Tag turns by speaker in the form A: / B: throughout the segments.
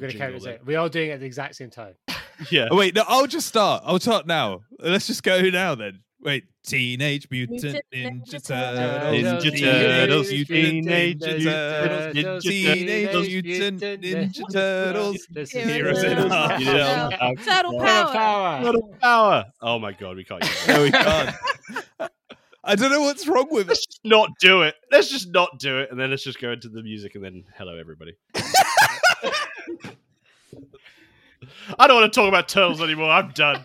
A: little
B: You're gonna count
A: jingle
B: us We're all doing it at the exact same time.
A: Yeah.
C: Oh, wait, no, I'll just start. I'll start now. Let's just go now then. Wait, Teenage Mutant
D: Mutant
C: Ninja
D: Ninja
C: Turtles.
A: Ninja
C: Teenage
A: Turtles,
C: Mutant
A: Teenage
C: Ninja
A: Turtles,
C: Turtles. Teenage Mutant
B: Mutant
C: Ninja
B: Ninja
C: Turtles.
D: Heroes
C: Heroes in
D: in
C: a
D: a
A: Yeah.
D: Turtle
B: Turtle
D: power.
B: power.
A: Turtle power. Oh my god, we can't.
C: No, we can't. I don't know what's wrong with it.
A: Let's just not do it. Let's just not do it, and then let's just go into the music, and then hello everybody. I don't want to talk about turtles anymore. I'm done.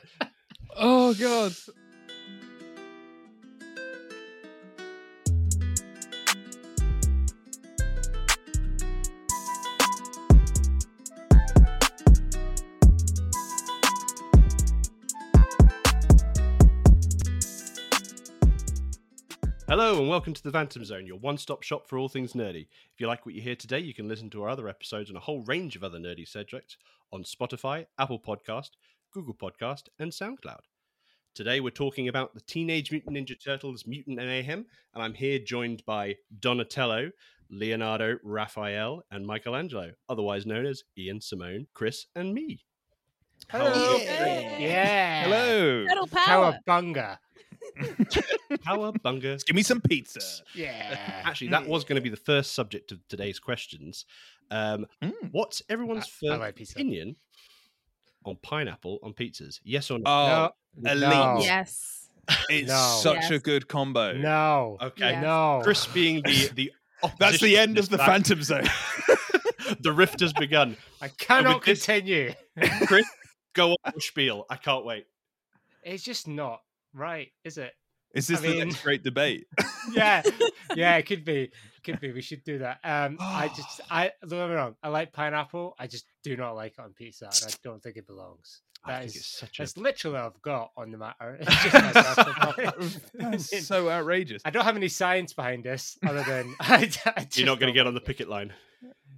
C: Oh god.
A: Hello and welcome to the Fantom Zone, your one-stop shop for all things nerdy. If you like what you hear today, you can listen to our other episodes and a whole range of other nerdy subjects on Spotify, Apple Podcast, Google Podcast, and SoundCloud. Today we're talking about the Teenage Mutant Ninja Turtles Mutant and Mayhem, and I'm here joined by Donatello, Leonardo, Raphael, and Michelangelo, otherwise known as Ian, Simone, Chris, and me. How
B: Hello. Yeah.
C: Hello.
D: Turtle power.
B: Cowabunga.
A: Cowabunga.
C: Give me some pizza.
B: Yeah.
A: Actually, that was going to be the first subject of today's questions. Um,
C: Mm.
A: what's everyone's
B: I- I
A: first
B: like pizza.
A: opinion on pineapple on pizzas? Yes or no?
C: Oh,
B: no.
C: elite.
B: No.
D: Yes.
C: it's
B: No.
C: such a good combo.
B: No.
A: okay.
D: Yeah.
B: No.
A: Chris being the the
C: That's the end of the
A: to
C: Fantom Zone.
A: the rift has begun.
B: I cannot
A: with this-
B: continue.
A: Chris, go on your spiel. I can't wait.
B: It's just not right, is it?
C: Is this
B: I
C: the
B: mean-
C: next great debate?
B: Yeah. Yeah, it could be. Could be. We should do that. Um, I just, I don't me wrong. I like pineapple. I just do not like it on pizza, and I don't think it belongs. That is-
A: a
B: That's literally all I've got on the matter. It's just my personal preference.
C: That's so outrageous.
B: I don't have any science behind this other than I, I just
A: you're not going to get on the picket line.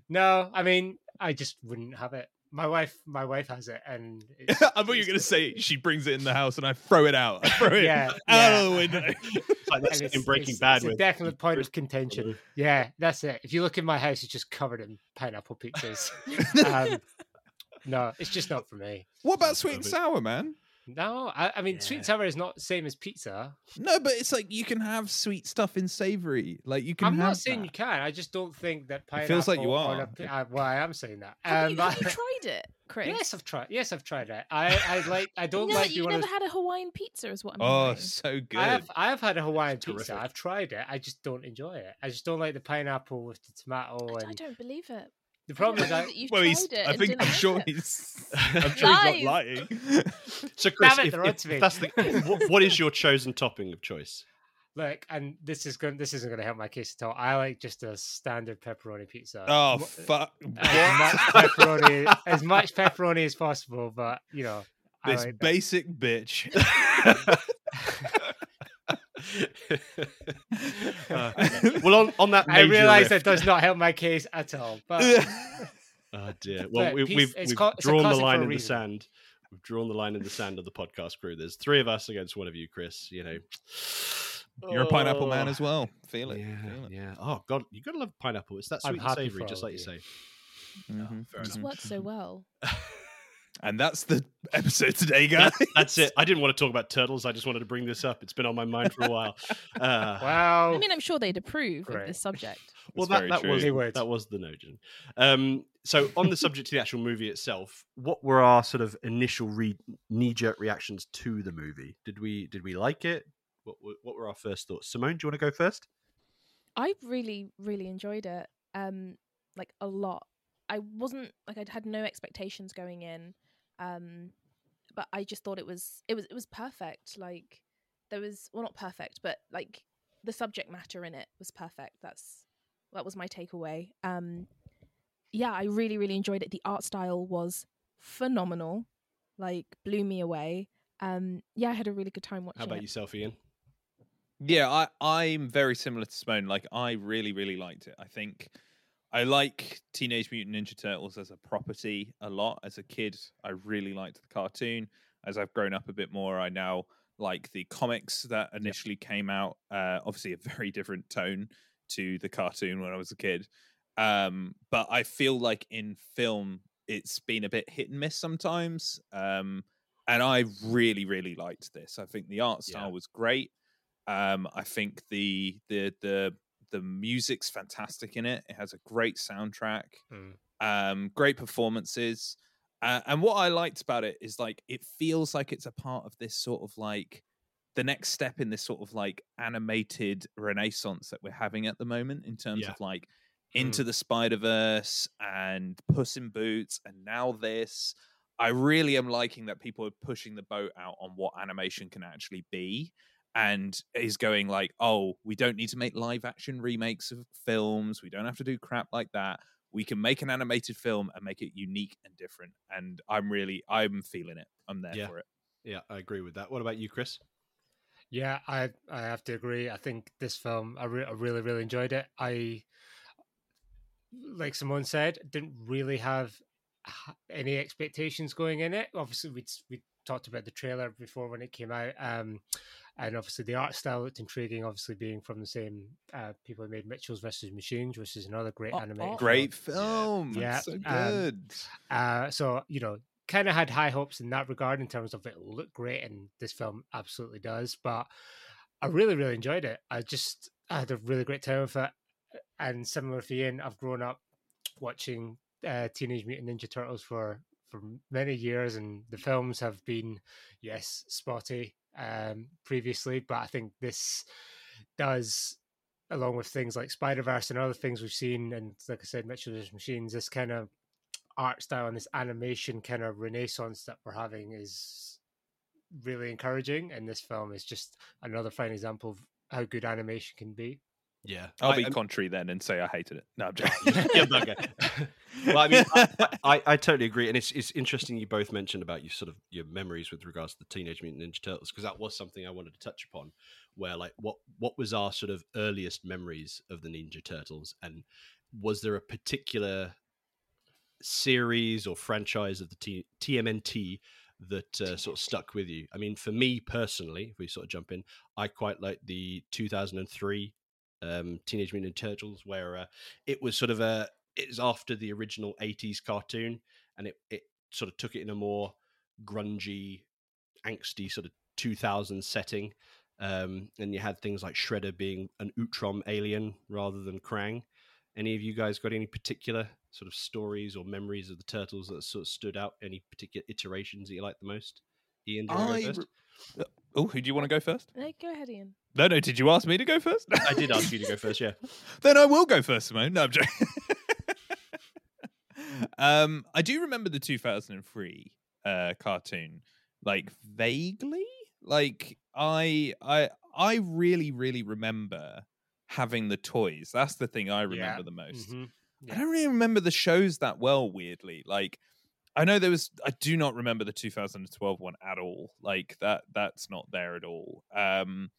B: No, I mean, I just wouldn't have it. My wife, my wife has it, and it's,
C: I thought you were going to say she brings it in the house and I throw it out. I throw it
B: yeah,
C: out
B: yeah.
C: of the window.
A: It's like that
B: and
A: scene in Breaking Bad
B: it's a definite point of contention. Yeah, that's it. If you look in my house, it's just covered in pineapple pizzas. um, no, it's just not for me.
C: what about sweet and sour, man?
B: No, I, I mean, sweet
A: Yeah.
B: and sour is not the same as pizza.
C: No, but it's like you can have sweet stuff in savory. Like you can
B: I'm
C: have
B: not saying
C: that.
B: you can. I just don't think that
C: It
B: pineapple.
C: feels like you
B: on a
C: are.
B: pi- uh, well, I am saying that.
D: Have,
B: Um,
D: you,
B: but-
D: have you tried it, Chris?
B: yes, I've tried. Yes, I've tried it. I, I like. I don't
D: no,
B: like.
D: you
B: one of
D: never
B: those-
D: had a Hawaiian pizza, is what I'm
C: Oh,
D: hearing.
C: so good.
B: I have I have had a Hawaiian pizza.
A: Terrific.
B: I've tried it. I just don't enjoy it. I just don't like the pineapple with the tomato
D: I, d- I
B: and I
D: don't believe it.
B: The problem is I
D: that you've
C: well,
D: tried
C: he's.
D: it
C: I think
D: didn't
C: I'm sure
D: it.
C: he's. I'm sure he's not
D: Lies.
C: lying.
A: So, Chris,
B: it,
A: if, if- if that's the what, what is your chosen topping of choice?
B: look, and this is going. This isn't going to help my case at all. I like just a standard pepperoni pizza.
C: Oh
B: Mo-
C: fuck!
B: As much pepperoni, as much pepperoni as possible, but you know, I
C: This
B: like
C: basic bitch.
A: Uh, well, on, on that,
B: I realise
A: rift-
B: that does not help my case at all. But
A: Oh dear. Well, we,
B: peace-
A: we've, we've
B: ca-
A: drawn the line in the sand. We've drawn the line in the sand of the podcast crew. There's three of us against one of you, Chris. You know,
C: You're a pineapple man
A: Oh.
C: as well. Feel it.
A: Yeah,
C: feel it.
A: yeah. Oh god, you gotta love pineapple. It's that sweet and savoury, just like you
B: you.
A: say.
C: Mhm,
A: fair
D: It just works so well.
C: And that's the episode today, guys.
A: That- that's it. I didn't want to talk about turtles. I just wanted to bring this up. It's been on my mind for a while. Uh,
B: wow,
D: I mean, I'm sure they'd approve of this subject.
A: well,
C: That's
A: that, that was
B: They
A: that was the notion. Um, so, on the subject of the actual movie itself, what were our sort of initial re- knee jerk reactions to the movie? Did we did we like it? What were- what were our first thoughts? Simone, do you want to go first?
D: I really, really enjoyed it. Um, like a lot. I wasn't like I'd had no expectations going in. Um, but I just thought it was it was it was perfect. Like there was well not perfect, but like the subject matter in it was perfect. That's that was my takeaway. Um, yeah, I really, really enjoyed it. The art style was phenomenal. Like blew me away. Um, yeah, I had a really good time watching
A: How about
D: it.
A: yourself, Ian?
C: Yeah, I, I'm very similar to Simone. Like, I really, really liked it. I think I like Teenage Mutant Ninja Turtles as a property a lot. As a kid, I really liked the cartoon. As I've grown up a bit more, I now like the comics that initially came out. Uh, obviously, a very different tone to the cartoon when I was a kid. Um, but I feel like in film, it's been a bit hit and miss sometimes. Um, and I really, really liked this. I think the art style
A: Yeah.
C: was great. Um, I think the the the the music's fantastic in it. It has a great soundtrack,
B: Mm.
C: um, great performances. Uh, and what I liked about it is like it feels like it's a part of this sort of like the next step in this sort of like animated renaissance that we're having at the moment in terms
A: Yeah.
C: of like into the Spider Verse and Puss in Boots and now this. I really am liking that people are pushing the boat out on what animation can actually be and is going like, oh, we don't need to make live action remakes of films. We don't have to do crap like that. We can make an animated film and make it unique and different. And I'm really, I'm feeling it. I'm there
A: Yeah.
C: for it.
A: Yeah, I agree with that. What about you, Chris?
B: Yeah, I I have to agree. I think this film, I, re- I really really enjoyed it. I, like Simone said, didn't really have any expectations going in it. Obviously, we we talked about the trailer before when it came out, um, and obviously the art style looked intriguing. Obviously, being from the same uh, people who made Mitchell's versus Machines, which is another great
D: Oh,
B: animated,
D: oh.
B: film.
C: Great film.
B: Yeah,
C: So
B: um. Uh, so you know, kind of had high hopes in that regard in terms of it looked great, and this film absolutely does. But I really, really enjoyed it. I just I had a really great time with it. And similar to Ian, I've grown up watching uh, Teenage Mutant Ninja Turtles for for many years, and the films have been yes spotty um, previously, but I think this does along with things like Spider Verse and other things we've seen, and like I said, Mitchell vs. Machines, this kind of art style and this animation kind of renaissance that we're having is really encouraging. And this film is just another fine example of how good animation can be.
A: Yeah,
C: I'll
A: I-
C: be contrary then and say I hated it. No, I'm joking.
A: Yeah, bugger. well, I mean, I, I, I totally agree, and it's it's interesting you both mentioned about your sort of your memories with regards to the Teenage Mutant Ninja Turtles because that was something I wanted to touch upon. Where like what what was our sort of earliest memories of the Ninja Turtles, and was there a particular series or franchise of the T- TMNT that uh, sort of stuck with you? I mean, for me personally, if we sort of jump in, I quite like the 2003 um, Teenage Mutant Turtles, where uh, it was sort of a it was after the original 80s cartoon, and it it sort of took it in a more grungy, angsty sort of 2000 setting. Um, and you had things like Shredder being an Utrom alien rather than Krang. Any of you guys got any particular sort of stories or memories of the turtles that sort of stood out? Any particular iterations that you like the most? Ian, do you
C: I re- oh, who do you want to go first?
D: No, go ahead, Ian.
C: No, no. Did you ask me to go first?
A: I did ask you to go first. Yeah.
C: then I will go first, Simone. No, I'm joking. um, I do remember the 2003 uh, cartoon, like vaguely. Like I, I, I really, really remember having the toys. That's the thing I remember
B: Yeah.
C: the most.
B: Mhm.
C: I don't really remember the shows that well. Weirdly, like I know there was. I do not remember the 2012 one at all. Like that. That's not there at all. Um,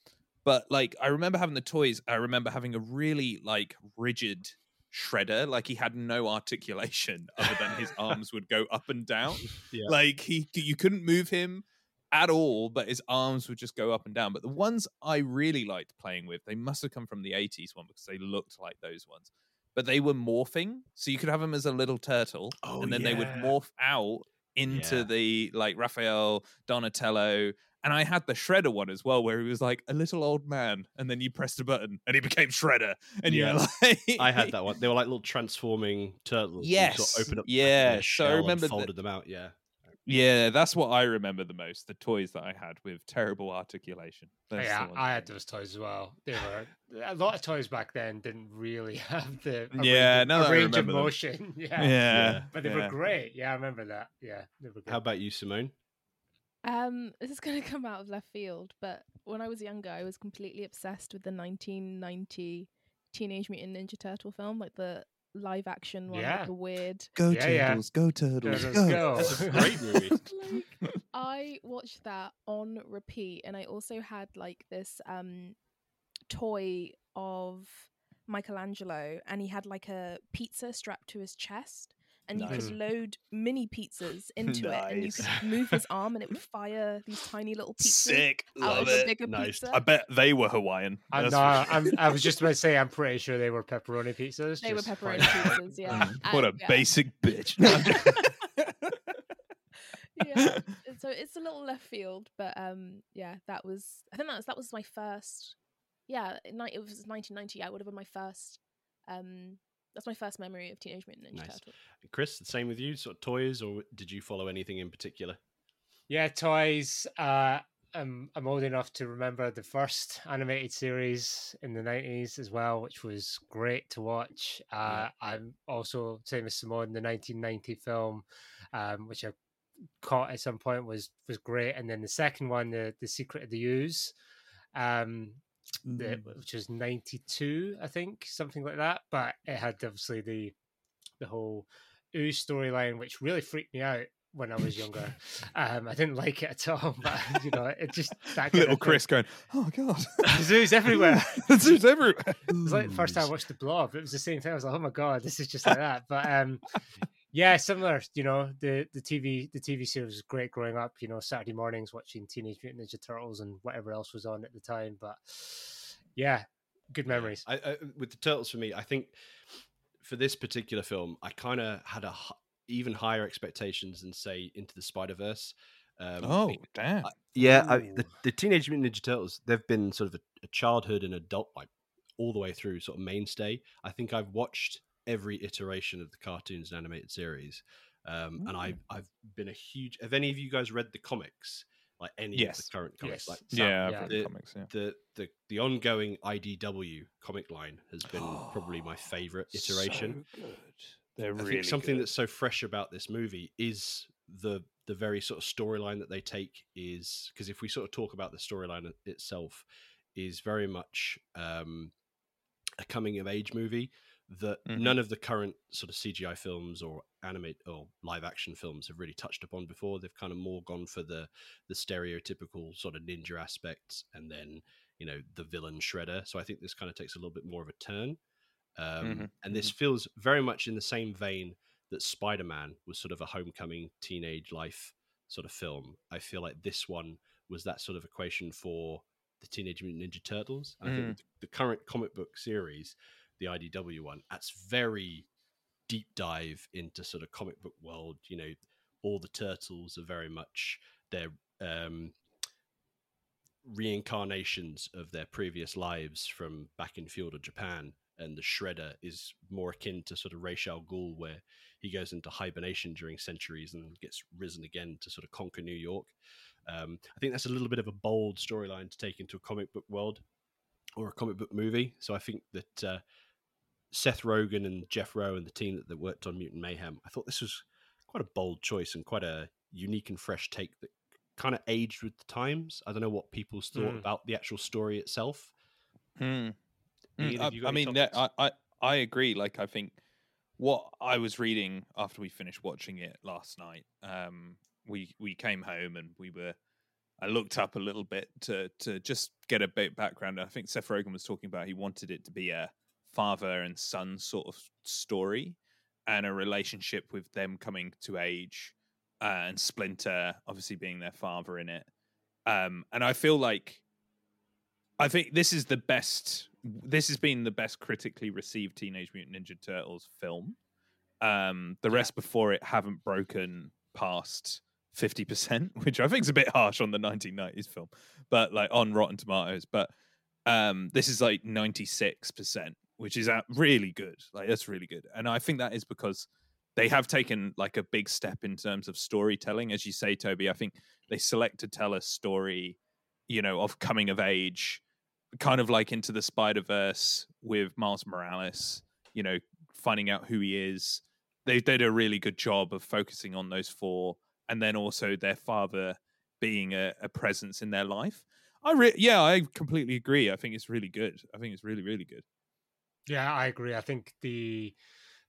C: but like I remember having the toys. I remember having a really like rigid shredder. Like he had no articulation other than his arms would go up and down.
A: Yeah.
C: Like he, you couldn't move him at all, but his arms would just go up and down. But the ones I really liked playing with, they must have come from the 80s one because they looked like those ones. But they were morphing, so you could have them as a little turtle,
A: Oh,
C: and then they would morph out into
A: Yeah.
C: the like Raphael, Donatello, and I had the Shredder one as well, where he was like a little old man, and then you pressed a button and he became Shredder, and you're
A: Yeah.
C: like,
A: I had that one. They were like little transforming turtles.
C: Yes,
A: sort of opened up the
C: yeah, so I remember the-
A: folded them out. Yeah.
C: Yeah, that's what I remember the most. The toys that I had with terrible articulation. Those are the
B: yeah, I had those toys as well. They were a lot of toys back then didn't really have the a
C: Yeah,
B: range, of- a range of
C: remember them.
B: motion. Yeah.
C: Yeah,
B: but they
C: yeah.
B: were great. Yeah, I remember that. Yeah, they were good.
A: How about you, Simone?
D: Um, this is going to come out of left field, but when I was younger, I was completely obsessed with the 1990 Teenage Mutant Ninja Turtle film, like the live action one,
B: Yeah.
D: with the weird.
C: Go
B: Yeah, yeah.
C: turtles, go turtles,
B: Turtles,
C: go.
B: go.
A: That's a great movie.
D: like, I watched that on repeat, and I also had like this um toy of Michelangelo, and he had like a pizza strapped to his chest. And you could load mini pizzas into it, and you could move his arm, and it would fire these tiny little pizzas
C: Sick,
D: out
C: love
D: of a
C: it.
D: bigger
A: Nice.
D: pizza.
C: I bet they were Hawaiian.
B: I,
C: that's
B: no. I'm, I was just about to say, I'm pretty sure they were pepperoni pizzas.
D: They were pepperoni pizzas, yeah.
C: Mm, what a
D: yeah.
C: basic bitch. No, I'm joking.
D: yeah. So it's a little left field, but um, yeah, that was. I think that was that was my first. Yeah, it was 1990. I would have been my first. Um, that's my first memory of Teenage Mutant Ninja
A: Nice.
D: Turtles.
A: Chris, the same with you, sort of toys, or did you follow anything in particular?
B: Yeah, toys. Uh, I'm I'm old enough to remember the first animated series in the '90s as well, which was great to watch. Uh, I'm also same as Simone, the 1990 film, um, which I caught at some point was was great, and then the second one, the the Secret of the Ooze, um, the, which was 92, I think, something like that. But it had obviously the the whole ooze storyline, which really freaked me out when I was younger. um, I didn't like it at all, but you know, it just that
C: Little. Chris going, oh god,
B: There's ooze everywhere.
C: this is everywhere.
B: It was like the first time I watched the blob. It was the same thing. I was like, oh my god, this is just like that. But um, yeah, similar. You know, the the TV the TV series was great growing up. You know, Saturday mornings watching Teenage Mutant Ninja Turtles and whatever else was on at the time. But yeah, good memories.
A: I, I, with the turtles for me, I think for this particular film, I kind of had a h- even higher expectations than say Into the Spider Verse. Um,
C: Oh damn!
A: I- yeah, I, the, the Teenage Mutant Ninja Turtles, they've been sort of a, a childhood and adult like all the way through, sort of mainstay. I think I've watched every iteration of the cartoons and animated series, um, and I've I've been a huge. Have any of you guys read the comics? Like any of the current comics?
B: Yes.
A: Like
C: yeah,
B: yeah.
C: I've
A: The-
C: comics. Yeah.
A: the the the ongoing IDW comic line has been probably my favorite iteration.
C: So good. They're
A: I
C: really
A: think something
C: good.
A: that's so fresh about this movie is the the very sort of storyline that they take is because if we sort of talk about the storyline itself is very much um a coming of age movie that
C: Mhm.
A: none of the current sort of CGI films or animate or live action films have really touched upon before. They've kind of more gone for the the stereotypical sort of ninja aspects and then you know the villain shredder. So I think this kind of takes a little bit more of a turn. Um,
C: Mhm,
A: And this feels very much in the same vein that Spider Man was sort of a homecoming teenage life sort of film. I feel like this one was that sort of equation for the Teenage Mutant Ninja Turtles. I think with the current comic book series, the IDW one, that's very deep dive into sort of comic book world. You know, all the turtles are very much their um, reincarnations of their previous lives from back in feudal Japan. And the Shredder is more akin to sort of Ra's al Ghul, where he goes into hibernation during centuries and gets risen again to sort of conquer New York. Um, I think that's a little bit of a bold storyline to take into a comic book world or a comic book movie. So I think that uh, Seth Rogen and Jeff Rowe and the team that, that worked on Mutant Mayhem, I thought this was quite a bold choice and quite a unique and fresh take that kind of aged with the times. I don't know what people's thought
B: Mm.
A: about the actual story itself.
C: Hmm. Mm, I, I mean, that,
A: topics?
C: I, I I agree. Like, I think what I was reading after we finished watching it last night, um, we we came home and we were. I looked up a little bit to to just get a bit background. I think Seth Rogen was talking about he wanted it to be a father and son sort of story, and a relationship with them coming to age, uh, and Splinter obviously being their father in it. Um, and I feel like I think this is the best. This has been the best critically received Teenage Mutant Ninja Turtles film. Um, the rest before it haven't broken past fifty percent, which I think is a bit harsh on the nineteen nineties film, but like on Rotten Tomatoes. But um, this is like ninety six percent, which is uh, really good. Like that's really good, and I think that is because they have taken like a big step in terms of storytelling, as you say, Toby. I think they select to tell a story, you know, of coming of age, kind of like into the Spider Verse with Miles Morales. You know, finding out who he is. They did a really good job of focusing on those four, and then also their father being a, a presence in their life. I re- yeah, I completely agree. I think it's really good. I think it's really really good.
B: Yeah, I agree. I think the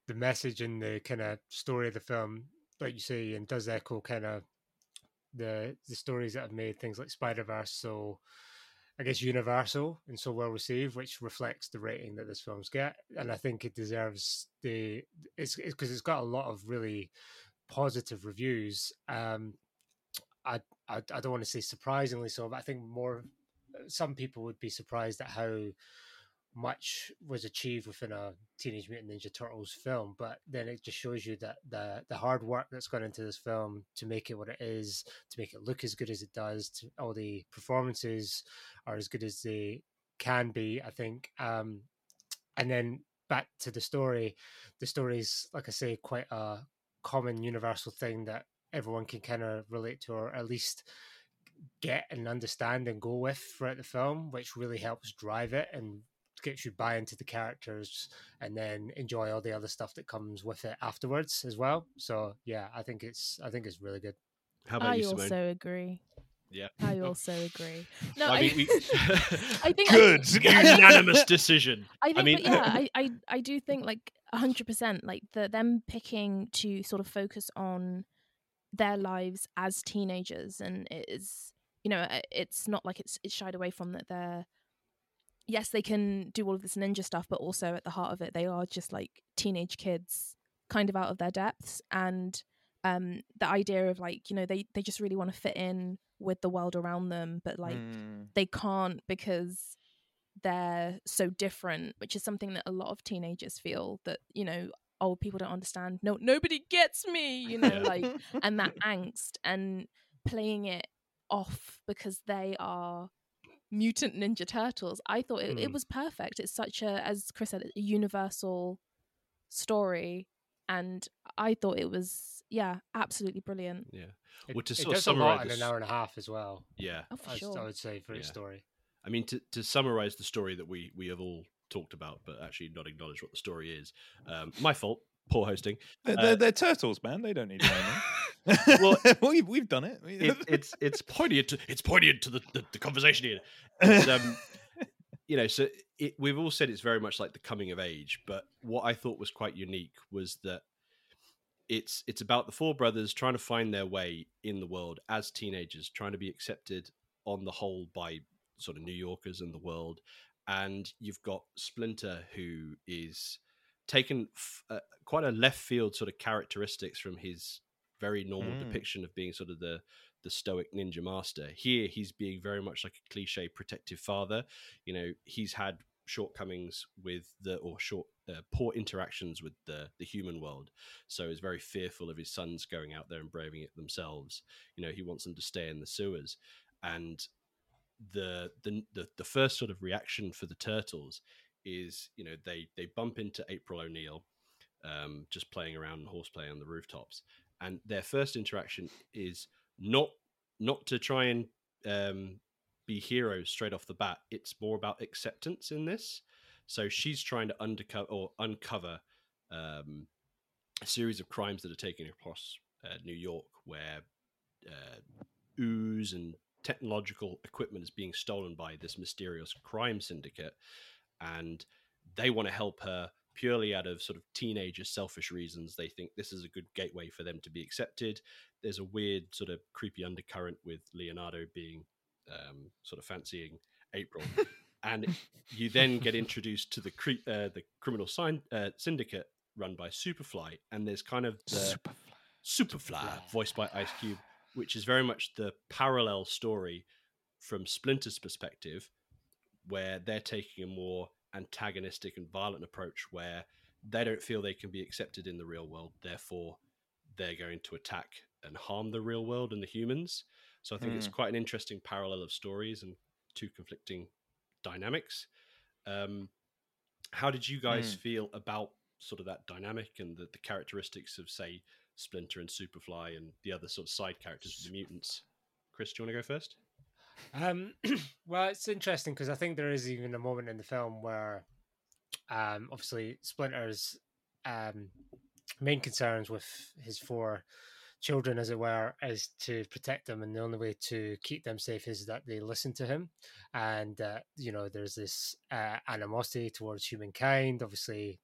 B: the message and the kind of story of the film, like you say, and does echo kind of the the stories that have made things like Spider Verse so, I guess, universal and so well received, which reflects the rating that this film's get. And I think it deserves the it's because it's got a lot of really positive reviews. Um, I, I I don't want to say surprisingly so, but I think more some people would be surprised at how much was achieved within a Teenage Mutant Ninja Turtles film, but then it just shows you that the the hard work that's gone into this film to make it what it is, to make it look as good as it does, to, all the performances are as good as they can be, I think. Um, and then back to the story, the story is, like I say, quite a common universal thing that everyone can kind of relate to, or at least get and understand and go with throughout the film, which really helps drive it and gets you buy into the characters and then enjoy all the other stuff that comes with it afterwards as well. So yeah, I think it's I think it's really good.
A: How about
D: I
A: you, Simone?
D: also agree.
A: Yeah.
D: I also agree. No,
A: I
D: I,
A: mean, we...
D: I think
C: Good.
A: unanimous decision.
D: I think,
A: I mean,
D: yeah, I, I, I do think like hundred percent, like the them picking to sort of focus on their lives as teenagers, and it is, you know, uh, it's not like it's it's shied away from that. They're yes, they can do all of this ninja stuff, but also at the heart of it, they are just like teenage kids, kind of out of their depths, and um, the idea of like you know they they just really want to fit in with the world around them, but like
C: Mm.
D: they can't because they're so different, which is something that a lot of teenagers feel that, you know, old people don't understand. No, nobody gets me, you know, like, and that angst and playing it off because they are mutant ninja turtles. I thought it, it
A: Mm.
D: was perfect. It's such a, as Chris said, a universal story. And I thought it was, yeah, absolutely brilliant.
A: Yeah.
B: It,
A: Well, to
B: it
A: sort
B: does a lot
A: summarise
B: in an hour and a half as well.
A: Yeah.
D: Oh, for
B: I,
D: sure.
B: I would say for its
A: Yeah.
B: story.
A: I mean, to, to summarize the story that we, we have all talked about, but actually not acknowledge what the story is. Um, my fault. Poor hosting.
C: They're,
A: Uh,
C: they're, they're turtles, man. They don't need to know more.
A: Well,
C: we've, we've done it.
A: It, it's it's poignant. To, it's poignant to the, the, the conversation here. It's, um, you know, so it, we've all said it's very much like the coming of age, but what I thought was quite unique was that it's it's about the four brothers trying to find their way in the world as teenagers, trying to be accepted on the whole by sort of New Yorkers and the world, and you've got Splinter who is taken f- uh, quite a left field sort of characteristics from his very normal
C: Mm.
A: depiction of being sort of the the stoic ninja master. Here, he's being very much like a cliche protective father. You know, he's had shortcomings with the or short uh, poor interactions with the the human world, so is very fearful of his sons going out there and braving it themselves. You know, he wants them to stay in the sewers, and the the the, the first sort of reaction for the turtles is you know they they bump into April O'Neil Um, just playing around and horseplay on the rooftops, and their first interaction is not not to try and um, be heroes straight off the bat. It's more about acceptance in this. So she's trying to undercover or uncover um, a series of crimes that are taking across uh, New York, where uh, ooze and technological equipment is being stolen by this mysterious crime syndicate, and they want to help her purely out of sort of teenager selfish reasons. They think this is a good gateway for them to be accepted. There's a weird sort of creepy undercurrent with Leonardo being um, sort of fancying April, and you then get introduced to the cre- uh, the criminal sign- uh, syndicate run by Superfly, and there's kind of the Superfly,
B: Superfly.
A: voiced by Ice Cube, which is very much the parallel story from Splinter's perspective, where they're taking a more antagonistic and violent approach where they don't feel they can be accepted in the real world, therefore they're going to attack and harm the real world and the humans. So I think it's quite an interesting parallel of stories and two conflicting dynamics. Um, how did you guys feel about sort of that dynamic and the, the characteristics of, say, Splinter and Superfly and the other sort of side characters of the mutants? Chris, do you want to go first?
B: Um, well, it's interesting because I think there is even a moment in the film where, um, obviously Splinter's um, main concerns with his four children, as it were, is to protect them, and the only way to keep them safe is that they listen to him. And uh, you know, there's this uh, animosity towards humankind, obviously,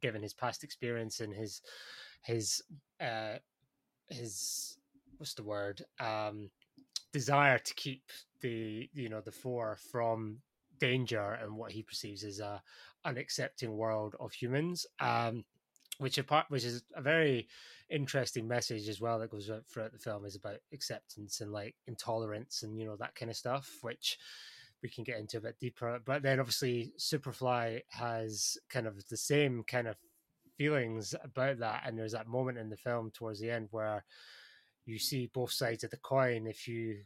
B: given his past experience and his his uh, his what's the word um desire to keep the you know the four from danger and what he perceives as a unaccepting world of humans um which apart which is a very interesting message as well that goes throughout the film is about acceptance and like intolerance and you know that kind of stuff which we can get into a bit deeper. But then obviously Superfly has kind of the same kind of feelings about that, and there's that moment in the film towards the end where you see both sides of the coin. If you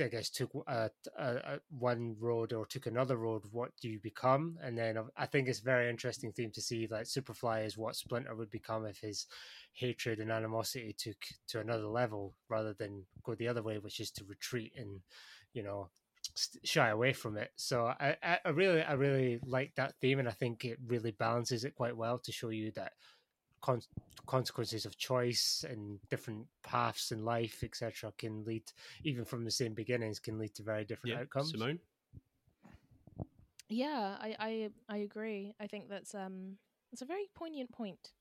B: I guess took a, a, a, one road or took another road, what do you become? And then um, I think it's very interesting theme to see like Superfly is what Splinter would become if his hatred and animosity took to another level rather than go the other way, which is to retreat and you know shy away from it. So I, I really I really like that theme, and I think it really balances it quite well to show you that con- consequences of choice and different paths in life, etc., can lead even from the same beginnings can lead to very different
A: yeah.
B: outcomes.
A: Simone.
D: Yeah, I, I I agree. I think that's um it's a very poignant point.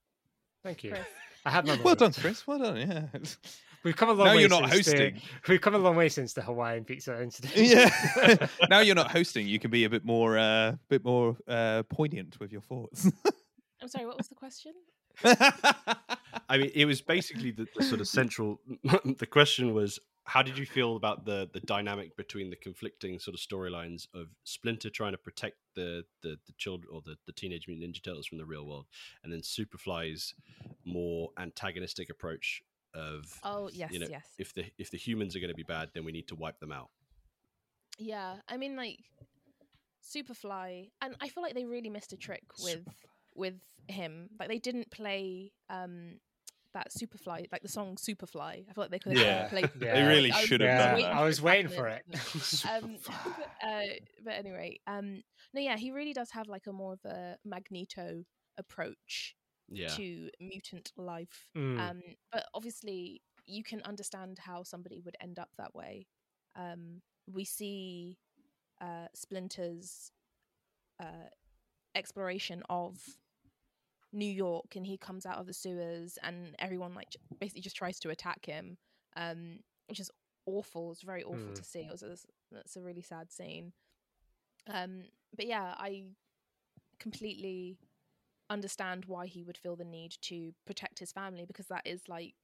B: Thank you.
D: Chris.
B: I have my
C: well done. Chris. Well done. Yeah.
B: We've come a long
C: Now
B: way.
C: you're not
B: since the-
C: hosting.
B: we've come a long way since the Hawaiian pizza incident.
C: yeah. now you're not hosting. You can be a bit more, uh, bit more uh, poignant with your thoughts.
D: I'm sorry, what was the question?
A: I mean, it was basically the, the sort of central. the question was, how did you feel about the the dynamic between the conflicting sort of storylines of Splinter trying to protect the the, the children or the, the teenage mutant ninja turtles from the real world, and then Superfly's more antagonistic approach of
D: Oh yes,
A: you know
D: yes.
A: if the if the humans are going to be bad, then we need to wipe them out.
D: Yeah, I mean like Superfly, and I feel like they really missed a trick with with him. Like they didn't play um that Superfly, like the song Superfly. I feel like they could have
C: Yeah.
D: played.
B: Yeah.
C: They really
D: I
C: should have
B: Yeah,
C: done
D: waiting
C: that.
B: I was
D: it
B: waiting for it.
D: Um, but, uh, but anyway, um, no, yeah, he really does have like a more of a Magneto approach
A: Yeah,
D: to mutant life.
B: Mm.
D: Um, but obviously, you can understand how somebody would end up that way. Um, we see uh, Splinter's uh, exploration of New York, and he comes out of the sewers, and everyone like basically just tries to attack him, um, which is awful. It's very awful
B: Mm.
D: to see. It was a, that's a really sad scene. Um, but yeah, I completely understand why he would feel the need to protect his family because that is like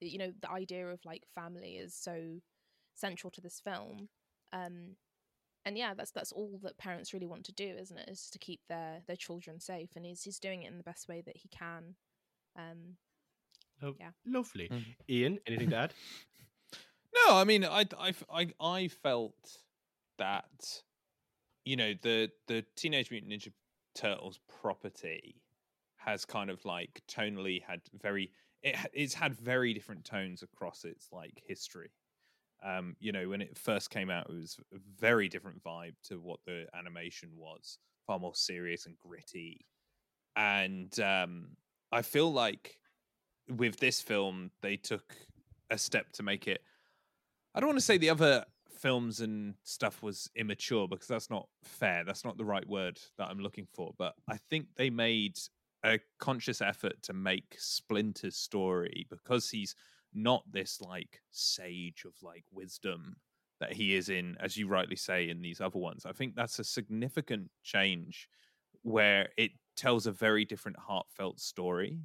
D: you know the idea of like family is so central to this film um and yeah that's that's all that parents really want to do isn't it is to keep their their children safe and he's he's doing it in the best way that he can um
A: Lo-
D: yeah.
A: lovely.
C: Mm.
A: Ian, anything to add?
C: No, I mean, I, I, I, I felt that, you know, the the Teenage Mutant Ninja Turtles property has kind of like tonally had very, it, it's had very different tones across its like history. Um, you know, when it first came out, it was a very different vibe to what the animation was, far more serious and gritty. And um, I feel like with this film, they took a step to make it I don't want to say the other films and stuff was immature because that's not fair. That's not the right word that I'm looking for. But I think they made a conscious effort to make Splinter's story because he's not this like sage of like wisdom that he is in, as you rightly say, in these other ones. I think that's a significant change where it tells a very different heartfelt story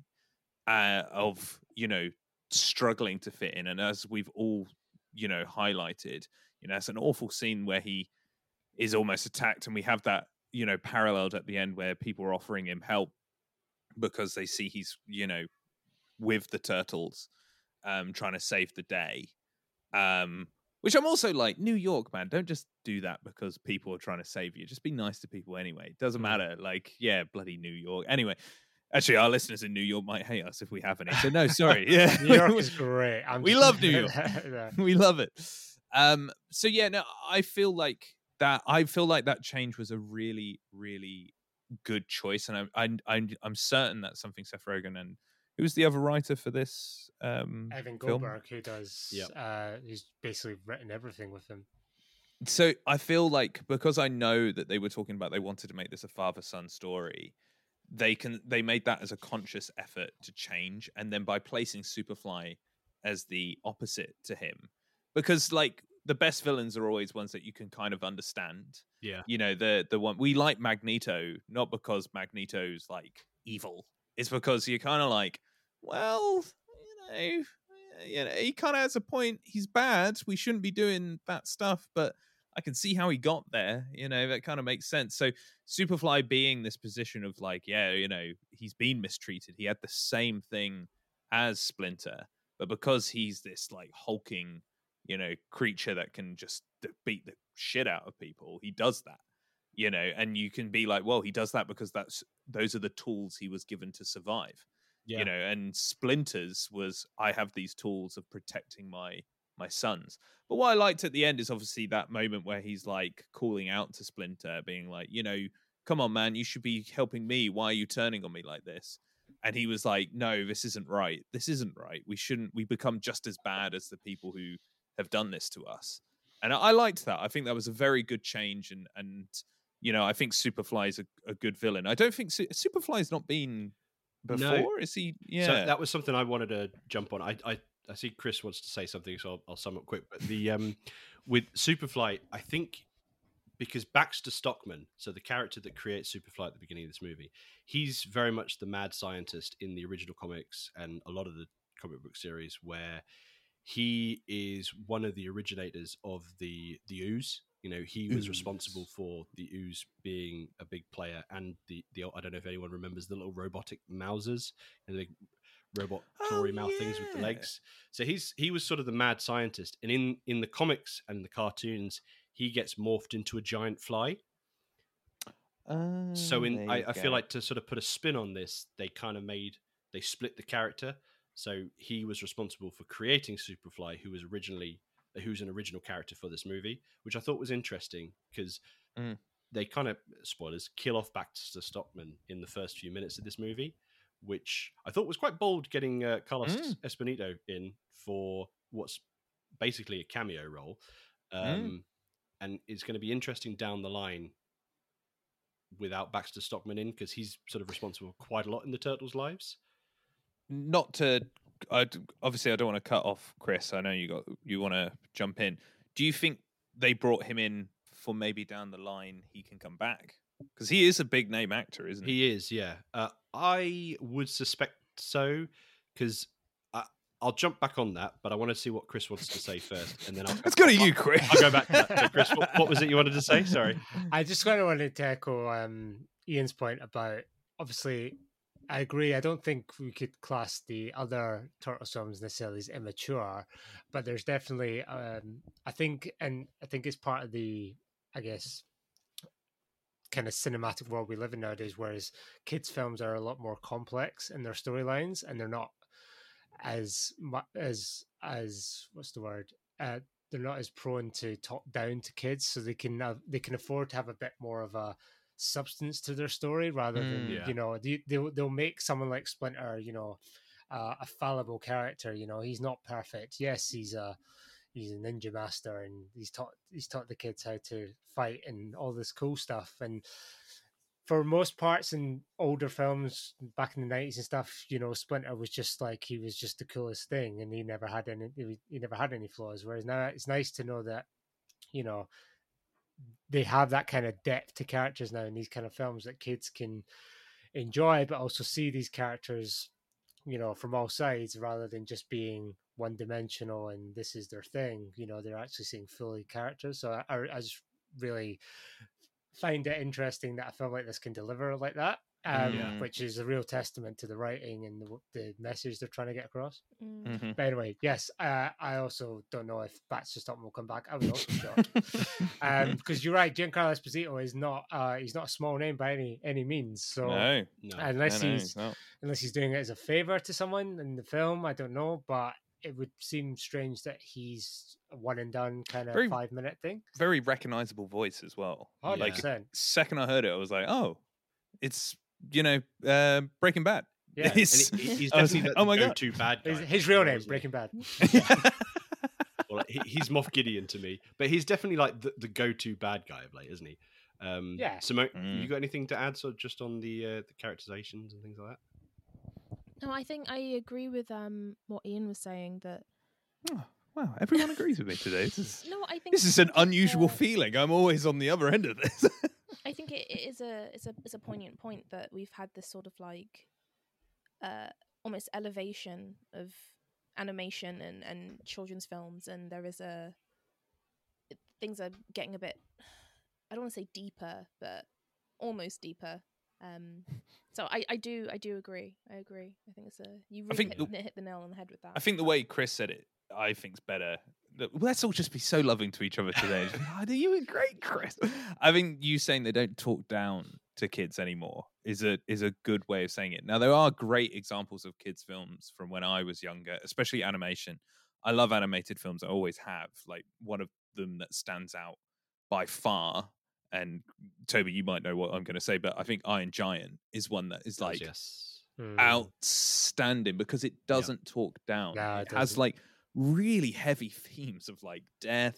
C: uh, of, you know, struggling to fit in. And as we've all you know highlighted you know it's an awful scene where he is almost attacked and we have that you know paralleled at the end where people are offering him help because they see he's you know with the turtles um trying to save the day um which i'm also like new york man don't just do that because people are trying to save you just be nice to people anyway it doesn't
B: Mm.
C: matter like yeah bloody new york anyway actually our listeners in new york might hate us if we have any so no sorry yeah
B: New York is great. I'm
C: We
B: just-
C: love New York.
B: Yeah.
C: we love it. Um, so yeah, no, I feel like that. I feel like that change was a really, really good choice, and I'm, I'm, I'm, I'm certain that's something Seth Rogen and who was the other writer for this um,
B: Evan
C: film?
B: Goldberg, who does,
A: Yep.
B: uh, who's basically written everything with him.
C: So I feel like because I know that they were talking about they wanted to make this a father son story, they can they made that as a conscious effort to change, and then by placing Superfly as the opposite to him, because like the best villains are always ones that you can kind of understand.
A: Yeah.
C: You know the the one we like Magneto not because Magneto's like evil, it's because you're kind of like, well, you know, you know, he kind of has a point. He's bad. We shouldn't be doing that stuff, but I can see how he got there. You know, that kind of makes sense. So Superfly being this position of like, yeah, you know, he's been mistreated. He had the same thing as Splinter, but because he's this like hulking, you know, creature that can just beat the shit out of people, he does that. You know, and you can be like, well, he does that because that's those are the tools he was given to survive. Yeah. You know, and Splinters was I have these tools of protecting my my sons. But what I liked at the end is obviously that moment where he's like calling out to Splinter, being like, you know, come on, man, you should be helping me. Why are you turning on me like this? And he was like, no, this isn't right. This isn't right. We shouldn't, we become just as bad as the people who have done this to us. And I, liked that. I think that was a very good change. And, and, you know, I think Superfly is a, a good villain. I don't think Su- Superfly's not been before. No. Is he? Yeah. So
A: that was something I wanted to jump on. I, I I see Chris wants to say something, so I'll, I'll sum up quick. But the um, with Superfly, I think because Baxter Stockman, so the character that creates Superfly at the beginning of this movie, he's very much the mad scientist in the original comics and a lot of the comic book series, where he is one of the originators of the the ooze. You know, he was ooze. responsible for the ooze being a big player, and the the I don't know if anyone remembers the little robotic Mousers and the robot clawy oh, mouth yeah. things with the legs. So he's he was sort of the mad scientist, and in in the comics and the cartoons, he gets morphed into a giant fly. so in I, I feel like to sort of put a spin on this, they kind of made they split the character. So he was responsible for creating Superfly, who was originally who's an original character for this movie, which I thought was interesting because mm. they kind of spoilers kill off Baxter Stockman in the first few minutes of this movie, which I thought was quite bold getting uh, Carlos mm. Espinito in for what's basically a cameo role. Um, mm. And it's going to be interesting down the line without Baxter Stockman in because he's sort of responsible quite a lot in the Turtles' lives.
C: Not to, I, obviously, I don't want to cut off Chris. I know you got you want to jump in. Do you think they brought him in for maybe down the line he can come back? Because he is a big name actor, isn't he?
A: He is, yeah. Uh, I would suspect so, because I'll jump back on that, but I want to see what Chris wants to say first, and then I'll.
C: Let's go to you, Chris.
A: I'll go back to that. So Chris, what, what, was it you wanted to say? Sorry.
B: I just kind of wanted to echo um, Ian's point about obviously. I agree. I don't think we could class the other turtle films necessarily as immature, but there's definitely, um, I think, and I think it's part of the, I guess, kind of cinematic world we live in nowadays, whereas kids' films are a lot more complex in their storylines and they're not as much as as what's the word? Uh, they're not as prone to top down to kids, so they can have, they can afford to have a bit more of a substance to their story rather than mm, yeah. you know they, they'll, they'll make someone like Splinter, you know, uh, a fallible character. You know, he's not perfect. Yes, he's a he's a ninja master and he's taught he's taught the kids how to fight and all this cool stuff and for most parts in older films back in the 90s and stuff you know splinter was just like he was just the coolest thing and he never had any he never had any flaws whereas now it's nice to know that you know they have that kind of depth to characters now in these kind of films that kids can enjoy but also see these characters you know from all sides rather than just being one dimensional and this is their thing. You know, they're actually seeing fully characters. So I, I just really find it interesting that a film like this can deliver like that. Um, yeah. which is a real testament to the writing and the, the message they're trying to get across. Mm. Mm-hmm. But anyway, yes, uh, I also don't know if Baxter Stockman will come back. I was also shocked because um, you're right, Giancarlo Esposito is not uh, he's not a small name by any any means. So
C: no,
B: no. unless no, he's no, unless he's doing it as a favor to someone in the film, I don't know. But it would seem strange that he's a one and done kind of very, five minute thing.
C: Very recognizable voice as well.
B: 100%.
C: Like second I heard it, I was like, oh, it's you know uh, Breaking Bad.
A: Yeah, he's, he's definitely oh my god, too bad
B: guy. His, real name, Breaking Bad.
A: well, he, he's Moff Gideon to me, but he's definitely like the, the go-to bad guy of late, isn't he? Um,
B: yeah.
A: Simone, mm. you got anything to add? So just on the uh, the characterizations and things like that.
D: No, I think I agree with um what Ian was saying that.
C: Oh, wow, everyone agrees with me today. This is,
D: no, I think
C: this is an unusual uh, feeling. I'm always on the other end of this.
D: I think it, it is a it's a it's a poignant point that we've had this sort of like, uh, almost elevation of animation and and children's films, and there is a things are getting a bit. I don't want to say deeper, but almost deeper. Um, so I, I do I do agree. I agree. I think it's a you really hit,
C: the-
D: hit the nail on the head with that.
C: I think the way Chris said it, I think's better. Look, Let's all just be so loving to each other today. Just be, "Oh, you were great, Chris. I think you saying they don't talk down to kids anymore is a is a good way of saying it. Now there are great examples of kids films from when I was younger, especially animation. I love animated films. I always have. Like one of them that stands out by far. And Toby, you might know what I'm going to say, but I think Iron Giant is one that is like
A: yes.
B: Mm.
C: outstanding because it doesn't talk down.
B: No,
C: it
B: it
C: has
B: doesn't.
C: like really heavy themes of like death,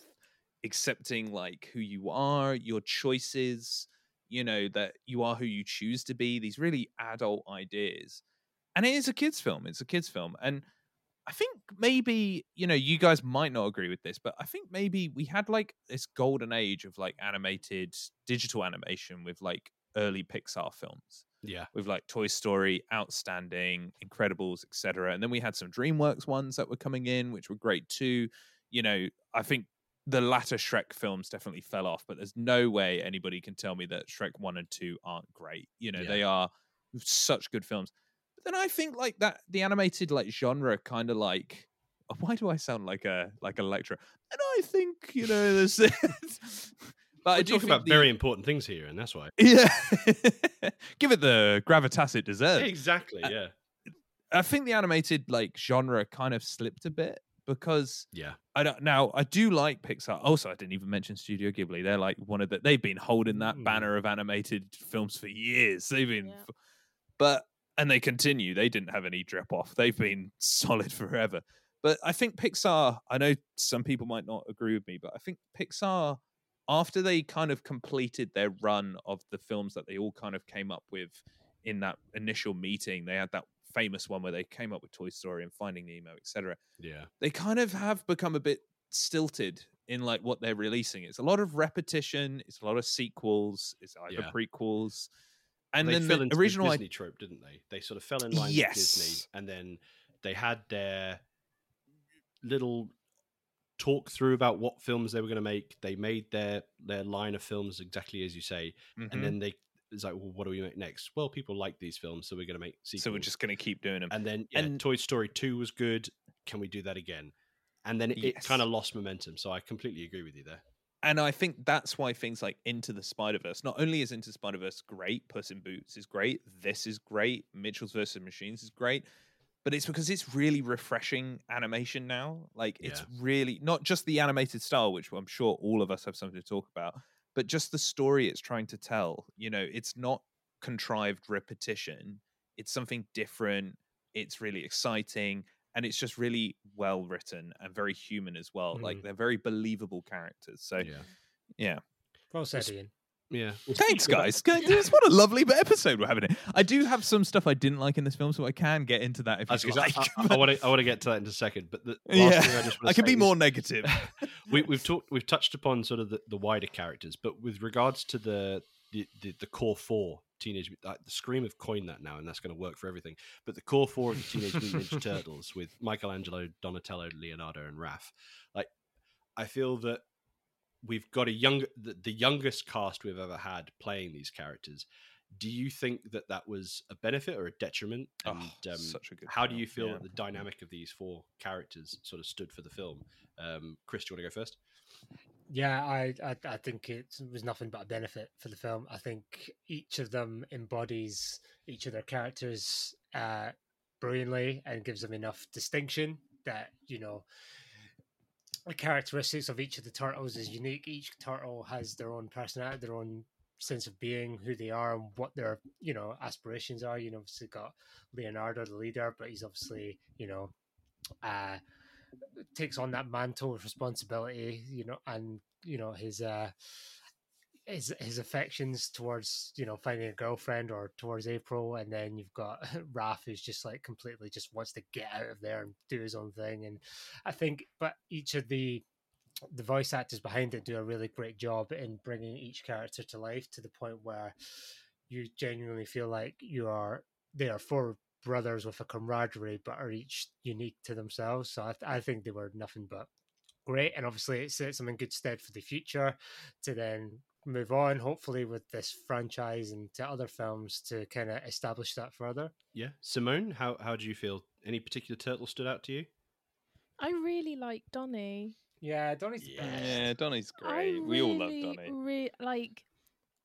C: accepting like who you are, your choices, you know, that you are who you choose to be, these really adult ideas. And it is a kids film. It's a kids film. And I think maybe, you know, you guys might not agree with this, but I think maybe we had like this golden age of like animated digital animation with like early Pixar films
A: Yeah.
C: with like Toy Story, Outstanding, Incredibles, etc. And then we had some DreamWorks ones that were coming in, which were great too. You know, I think the latter Shrek films definitely fell off, but there's no way anybody can tell me that Shrek one and two aren't great. You know,
A: Yeah.
C: they are such good films. But then I think like that the animated like genre kind of like why do I sound like a like a lecturer? And I think you know there's but
A: We're
C: do
A: talking about
C: the-
A: very important things here, and that's why.
C: yeah. Give it the gravitas it deserves.
A: Exactly.
C: Uh,
A: Yeah.
C: I think the animated like genre kind of slipped a bit because
A: Yeah.
C: I don't now I do like Pixar. Also, I didn't even mention Studio Ghibli. They're like one of the they've been holding that
B: Mm.
C: banner of animated films for years. They've been
D: Yeah.
C: but and they continue. They didn't have any drop off. They've been solid forever. But I think Pixar, I know some people might not agree with me, but I think Pixar after they kind of completed their run of the films that they all kind of came up with in that initial meeting, they had that famous one where they came up with Toy Story and Finding Nemo, etc
A: Yeah.
C: they kind of have become a bit stilted in like what they're releasing. It's a lot of repetition. It's a lot of sequels. It's either
A: Yeah.
C: prequels, and
A: they
C: then
A: fell
C: the
A: into
C: original.
A: the Disney trope, didn't they? They sort of fell in line with Disney, and then they had their little talk through about what films they were going to make. They made their their line of films exactly as you say,
C: Mhm.
A: and then they it's like, well, what do we make next? Well, people like these films, so we're going to make sequels.
C: so we're just going to keep doing them.
A: and then yeah,
C: and-
A: Toy Story two was good. Can we do that again? And then it, it kind of lost momentum. So I completely agree with you there.
C: and I think that's why things like Into the Spider Verse, not only is Into Spider Verse great, Puss in Boots is great, this is great, Mitchell's versus Machines is great, but it's because it's really refreshing animation now. Like it's
A: Yeah.
C: really not just the animated style, which I'm sure all of us have something to talk about, but just the story it's trying to tell. You know, it's not contrived repetition. It's something different. It's really exciting. And it's just really well written and very human as well. Like
B: Mhm.
C: they're very believable characters. So
A: Yeah.
C: yeah.
B: Well said, Ian.
A: Yeah.
C: Thanks, guys. Guys, What a lovely episode we're having. It. I do have some stuff I didn't like in this film, so I can get into that if you like.
A: I, want to I want to get to that in a second, but the last
C: yeah,
A: thing I just
C: I can be more negative.
A: we, we've talked we've touched upon sort of the, the wider characters, but with regards to the the, the, the core four teenage the Scream have coined that now, and that's going to work for everything. But the core four of the Teenage Mutant Ninja Turtles with Michelangelo, Donatello, Leonardo, and Raph, like I feel that we've got a young the, the youngest cast we've ever had playing these characters. Do you think that that was a benefit or a detriment?
C: Oh,
A: And um,
C: such a good.
A: how do you feel
C: yeah.
A: that the dynamic of these four characters sort of stood for the film? Um, Chris, do you want to go first?
B: Yeah, I, I I think it was nothing but a benefit for the film. I think each of them embodies each of their characters uh, brilliantly and gives them enough distinction that you know the characteristics of each of the turtles is unique. Each turtle has their own personality, their own sense of being, who they are, and what their you know aspirations are. You know, obviously got Leonardo, the leader, but he's obviously you know. Uh, takes on that mantle of responsibility, you know, and you know his uh his his affections towards you know finding a girlfriend or towards April, and then you've got Raph who's just like completely just wants to get out of there and do his own thing, and I think, but each of the the voice actors behind it do a really great job in bringing each character to life to the point where you genuinely feel like you are they are four brothers with a camaraderie but are each unique to themselves so i, I think they were nothing but great, and obviously it sets them in good stead for the future to then move on, hopefully with this franchise and to other films to kind of establish that further.
A: Yeah, Simone, how how do you feel? Any particular turtle stood out to you?
D: I really like Donnie.
B: Yeah, Donnie's the best.
C: Yeah, Donnie's
D: I
C: great. we all love
D: really,
C: Donnie.
D: Re- like,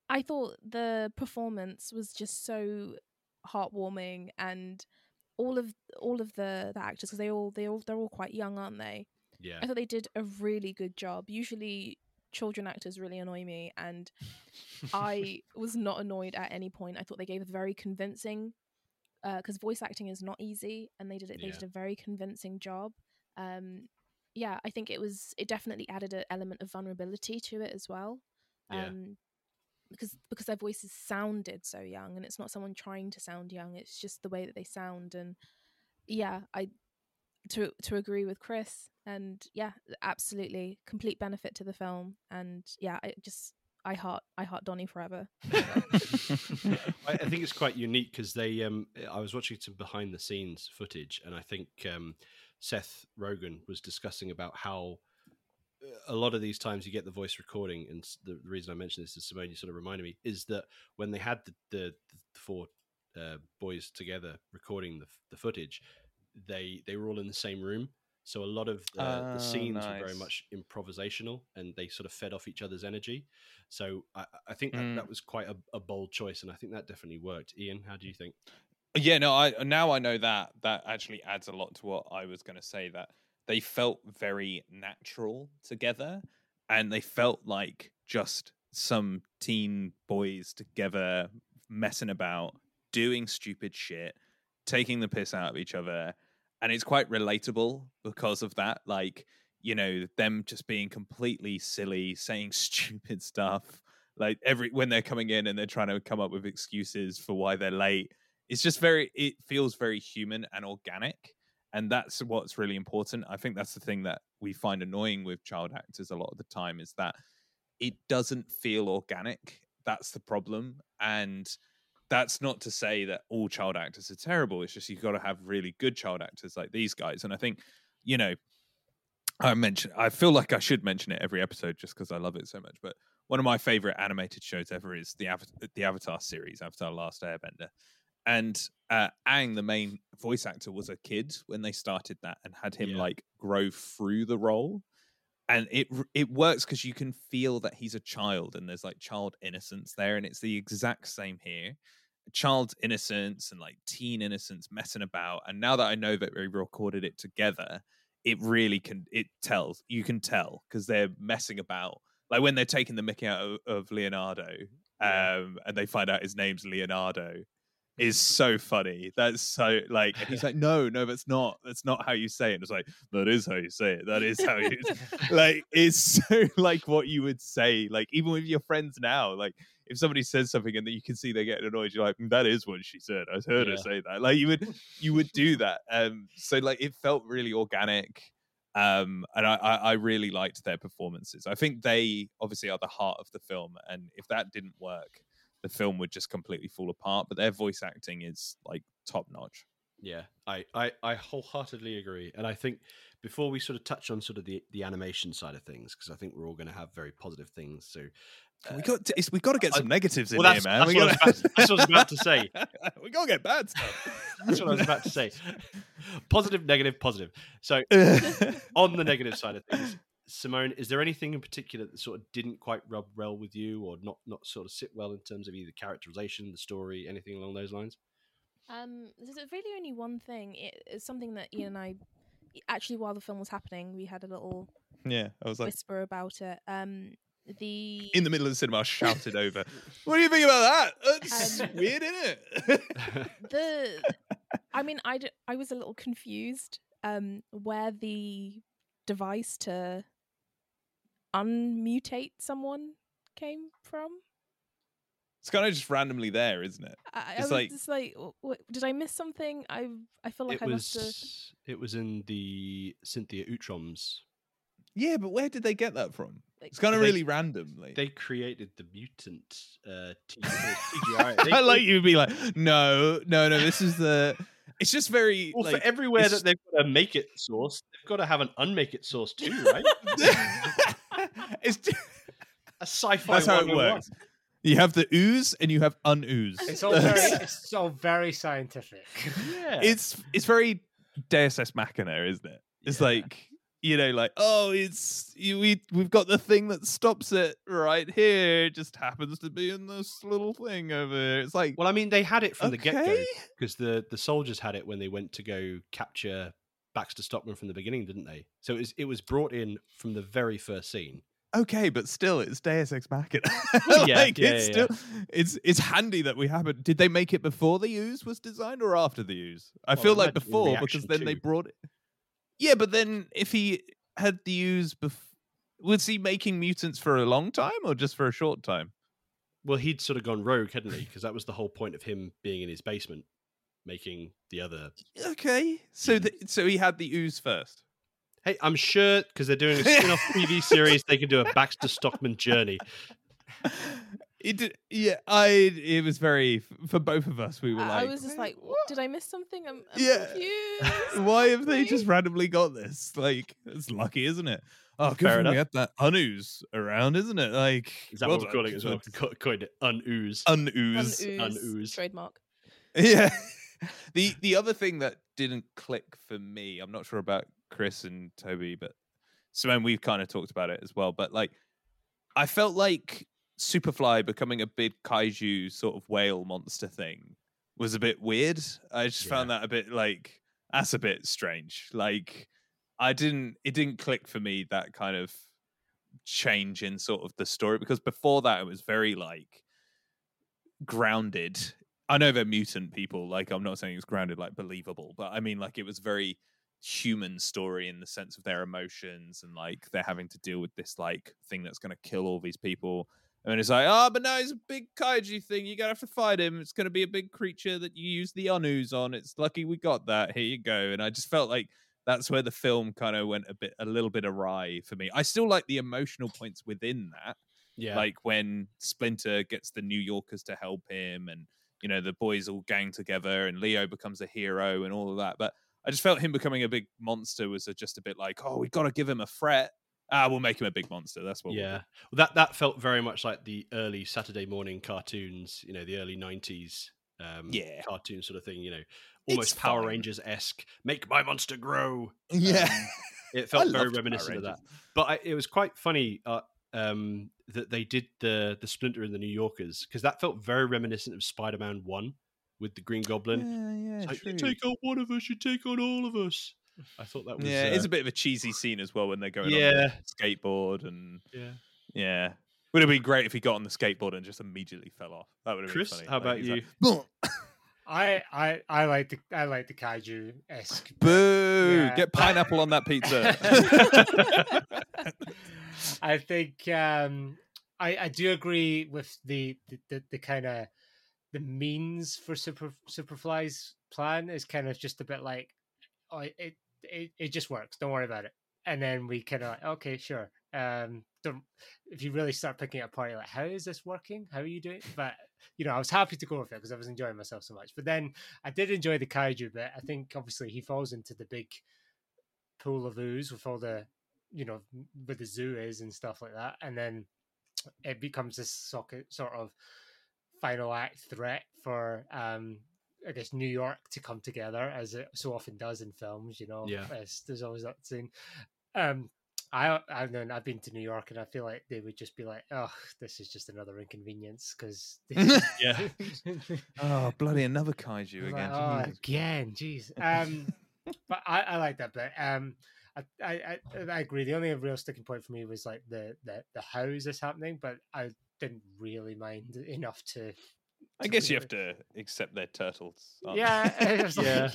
D: I thought the performance was just so heartwarming, and all of all of the the actors because they all they all they're all quite young, aren't they?
A: Yeah,
D: I thought they did a really good job. Usually, children actors really annoy me, and I was not annoyed at any point. I thought they gave a very convincing, because voice acting is not easy, and they did it. They
A: Yeah.
D: did a very convincing job. Um, yeah, I think it was. It definitely added an element of vulnerability to it as well.
A: Yeah.
D: Um, because because their voices sounded so young, and it's not someone trying to sound young. It's just the way that they sound, and yeah, I to to agree with Chris, and yeah, absolutely, complete benefit to the film, and yeah, I just I heart I heart Donnie forever.
A: I, I think it's quite unique because they. Um, I was watching some behind the scenes footage, and I think um, Seth Rogen was discussing about how uh, a lot of these times you get the voice recording, and the, the reason I mention this is Simone, you sort of reminded me, is that when they had the the, the four uh, boys together recording the, the footage, they they were all in the same room. So a lot of the,
C: Oh,
A: the scenes were very much improvisational, and they sort of fed off each other's energy. So I, I think that,
C: Mm.
A: that was quite a, a bold choice, and I think that definitely worked. Ian, how do you think?
C: Yeah, no, I now I know that that actually adds a lot to what I was going to say that they felt very natural together and they felt like just some teen boys together messing about, doing stupid shit, taking the piss out of each other and it's quite relatable because of that like you know them just being completely silly saying stupid stuff like every when they're coming in and they're trying to come up with excuses for why they're late it's just very it feels very human and organic and that's what's really important. I think that's the thing that we find annoying with child actors a lot of the time is that it doesn't feel organic that's the problem and that's not to say that all child actors are terrible it's just you've got to have really good child actors like these guys and i think you know i mentioned i feel like i should mention it every episode just because i love it so much but one of my favorite animated shows ever is the Ava- the avatar series avatar last airbender and uh, Ang, the main voice actor, was a kid when they started that, and had him
A: Yeah.
C: like grow through the role, and it it works because you can feel that he's a child, and there's like child innocence there, and it's the exact same here, child innocence and like teen innocence messing about, and now that I know that we recorded it together, it really can it tells you can tell because they're messing about, like when they're taking the Mickey out of, of Leonardo, um, and they find out his name's Leonardo is so funny. That's so like, and he's like, no, no, that's not. That's not how you say it. And it's like, that is how you say it. That is how you like. It's so like what you would say. Like even with your friends now, like if somebody says something and then you can see they're getting annoyed, you're like, "Mm, that is what she said. I heard her say that. Like you would, you would do that. Um, so like it felt really organic. Um, and I, I, I really liked their performances. I think they obviously are the heart of the film, and if that didn't work, the film would just completely fall apart. But their voice acting is like top notch.
A: Yeah, I, I, I wholeheartedly agree. And I think before we sort of touch on sort of the, the animation side of things, because I think we're all going to have very positive things. So
C: we uh, got to, it's, we got to get
A: I-
C: some negatives in
A: well,
C: here, man.
A: that's
C: we
A: what
C: gotta-
A: about- that's what I was about to say.
C: we got to get bad stuff.
A: that's what I was about to say. Positive, negative, positive. So on the negative side of things, Simone, is there anything in particular that sort of didn't quite rub well with you, or not not sort of sit well in terms of either characterization, the story, anything along those lines?
D: Um, there's really only one thing. It, it's something that Ian and I, actually, while the film was happening, we had a little
C: yeah, I was like
D: whisper about it. Um, the
C: in the middle of the cinema, I shouted over. What do you think about that? That's
D: Um,
C: weird, isn't it?
D: the I mean, I I was a little confused um, where the device to unmutate someone came from.
C: it's kind of just randomly there, isn't it?
D: I, I
C: It's
D: was
C: like-
D: just like, "W- w- did I miss something? I I feel like
A: it
D: I must have.
A: was it was in the Cynthia Utroms.
C: Yeah, but where did they get that from?
D: Like,
C: It's kind of
A: They-
C: really randomly.
A: They created the mutant uh, T- CGI. They-
C: I like you would be like, no, no, no. This is the. it's just very
A: Well,
C: like
A: for everywhere that they've got a make it sauce, they've got to have an unmake it sauce too, right?
C: it's ju-
A: a sci-fi.
C: that's how it
A: 101.
C: works. You have the ooze and you have unooze.
B: It's all very, it's all very scientific.
A: Yeah,
C: it's it's very Deus Ex Machina, isn't it? It's
A: Yeah.
C: like you know, like oh, it's you, we we've got the thing that stops it right here. It just happens to be in this little thing over here. It's like
A: well, I mean, they had it from the get go because the the soldiers had it when they went to go capture Baxter Stockman from the beginning, didn't they? So it was it was brought in from the very first scene.
C: Okay, but still, it's Deus Ex Machina.
A: Yeah,
C: like,
A: yeah,
C: it's
A: yeah,
C: still it's it's handy that we have it. Did they make it before the ooze was designed or after the ooze? I
A: Well,
C: feel like before because then they brought it. Yeah, but then if he had the ooze before. Was he making mutants for a long time or just for a short time?
A: Well, he'd sort of gone rogue, hadn't he? Because that was the whole point of him being in his basement, making the other.
C: Okay, so so he had the ooze first.
A: Hey, I'm sure because they're doing a spin-off TV series, they can do a Baxter Stockman journey.
C: It did, yeah. I it was very for both of us. We were
D: I
C: like,
D: I was just like,
C: what?
D: did I miss something? I'm, I'm
C: Yeah.
D: confused.
C: Why have they just randomly got this? Like, it's lucky, isn't it? Oh, good
A: Fair
C: thing we
A: enough.
C: had that unooze around, isn't it? Like,
A: Is that
C: well
A: what we're calling it as well?
C: kids.
A: Co- Coined it unooze.
C: Unooze.
D: Unooze,
A: Unooze.
D: trademark.
C: Yeah. the the other thing that didn't click for me, I'm not sure about Chris and Toby, but Simone, we've kind of talked about it as well. But like, I felt like Superfly becoming a big kaiju sort of whale monster thing was a bit weird. I just found that a bit like that's a bit strange. Like, I didn't, it didn't click for me that kind of change in sort of the story because before that it was very like grounded I know they're mutant people. Like, I'm not saying it's grounded like believable, but I mean, like, it was very human story in the sense of their emotions and like they're having to deal with this like thing that's going to kill all these people. And it's like, oh, but now he's a big kaiju thing. You're going to have to fight him. It's going to be a big creature that you use the unooze on. It's lucky we got that. Here you go. And I just felt like that's where the film kind of went a bit, a little bit awry for me. I still like the emotional points within that
A: Yeah,
C: like when Splinter gets the New Yorkers to help him, and you know the boys all gang together, and Leo becomes a hero, and all of that. But I just felt him becoming a big monster was a, just a bit like, oh, we've got to give him a threat. Ah, we'll make him a big monster. That's what. we'll
A: yeah.
C: do."
A: That that felt very much like the early Saturday morning cartoons. You know, the early '90s um,
C: Yeah.
A: cartoon sort of thing. You know, almost Power. Rangers esque. Make my monster grow.
C: yeah.
A: It felt very reminiscent of that. But I, it was quite funny uh, um, that they did the the Splinter and the New Yorkers because that felt very reminiscent of Spider Man One with the Green Goblin.
C: Yeah, yeah,
A: It's like, you take on one of us, you take on all of us. I thought that was
C: yeah,
A: uh,
C: it's a bit of a cheesy scene as well when they're going on
A: Yeah.
C: the skateboard and
A: yeah.
C: yeah. Would have been great if he got on the skateboard and just immediately fell off. That would have
A: Chris,
C: been funny.
A: how
C: Like,
A: about you?
C: like,
B: I I I like the I like the kaiju esque.
C: Boo!
B: Yeah.
C: Get pineapple on that pizza.
B: I think um, I I do agree with the the, the, the kind of the means for Super Superfly's plan is kind of just a bit like oh it it, it just works. Don't worry about it. And then we kind of like okay sure. Um, don't if you really start picking it apart, you're like how is this working? How are you doing? But you know I was happy to go with it because I was enjoying myself so much. But then I did enjoy the kaiju bit. I think obviously he falls into the big pool of ooze with all the you know where the zoo is and stuff like that and then it becomes this socket sort of final act threat for um i guess new york to come together as it so often does in films you know
A: Yeah.
B: There's always that scene um I I've known I've been to New York and I feel like they would just be like, oh, this is just another inconvenience because
A: Yeah.
C: oh, bloody another kaiju
B: like,
C: again.
B: oh, again, jeez. Um, but I, I like that bit. Um, I, I, I, I agree. The only real sticking point for me was like the the the how is this happening, but I didn't really mind enough to.
C: I guess you have to accept they're turtles. aren't?
B: Yeah, like,
A: Yeah.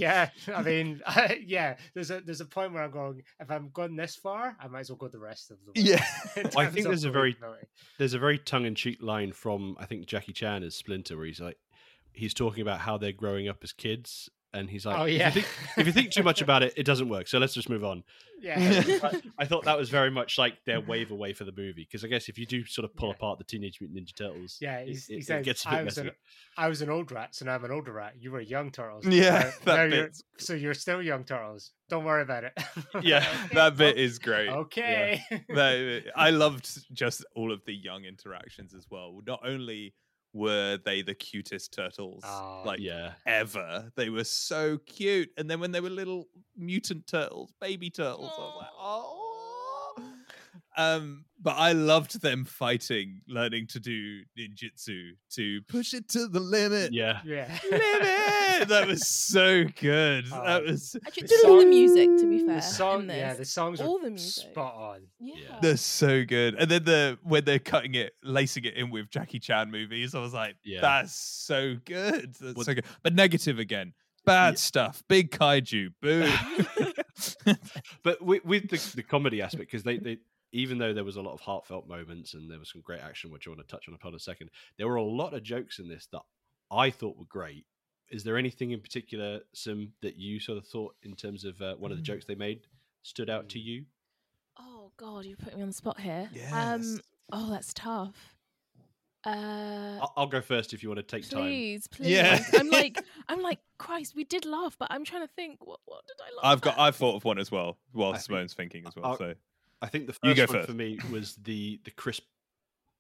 B: yeah. I mean, yeah. There's a there's a point where I'm going. If I'm going this far, I might as well go the rest of the way.
C: Yeah.
B: in
A: I think there's a very- There's a very tongue in cheek line from I think Jackie Chan as Splinter where he's like he's talking about how they're growing up as kids and he's like,
B: oh
A: if,
B: yeah.
A: you think, if you think too much about it, it doesn't work. So let's just move on.
B: yeah.
A: I, I thought that was very much like their wave away for the movie because I guess if you do sort of pull
B: Yeah.
A: apart the Teenage Mutant Ninja Turtles,
B: Yeah,
A: it,
B: he's,
A: it-
B: he
A: it gets a
B: I
A: bit
B: was,
A: messy.
B: an, I was an old rat, so now I'm an older rat. You were young turtles.
C: Yeah,
B: Now-
C: that
B: now you're- so you're still young turtles. Don't worry about it.
A: Yeah,
C: that bit is great.
B: Okay.
C: That- I loved just all of the young interactions as well. Not only were they the cutest turtles
B: Oh,
C: like
A: yeah,
C: ever, they were so cute. And then when they were little mutant turtles, baby turtles, I was like, oh. Um, but I loved them fighting, learning to do ninjutsu to push it to the limit.
A: yeah.
B: yeah.
C: Limit! That was so good. that
B: Oh.
C: was
D: Actually,
B: The
D: did all the music to be fair.
B: The song, yeah, the songs
D: All
B: are
D: the music.
B: spot on.
D: yeah.
C: They're so good. And then the when they're cutting it, lacing it in with Jackie Chan movies, I was like,
A: Yeah.
C: that's so good. That's
A: Well-
C: so good. But negative again. Bad
A: Yeah.
C: stuff. Big kaiju. Boo.
A: But with, with the, the comedy aspect, because they, they even though there was a lot of heartfelt moments and there was some great action, which I want to touch on upon in a second, there were a lot of jokes in this that I thought were great. Is there anything in particular, Sim, that you sort of thought in terms of uh, one of the jokes they made stood out to you?
D: Oh God, you put me on the spot here.
C: Yes.
D: Um. Oh, that's tough. Uh.
A: I'll, I'll go first if you want to take time.
D: Please, please.
C: Yeah.
D: I'm like, I'm like, Christ, we did laugh, but I'm trying to think. What, what did I laugh?
C: I've got
D: at?
C: I've thought of one as well while
A: I think-
C: Simone's thinking as well.
A: I'll-
C: so
A: I think the
C: You
A: first
C: go
A: one
C: first.
A: for me was the the Chris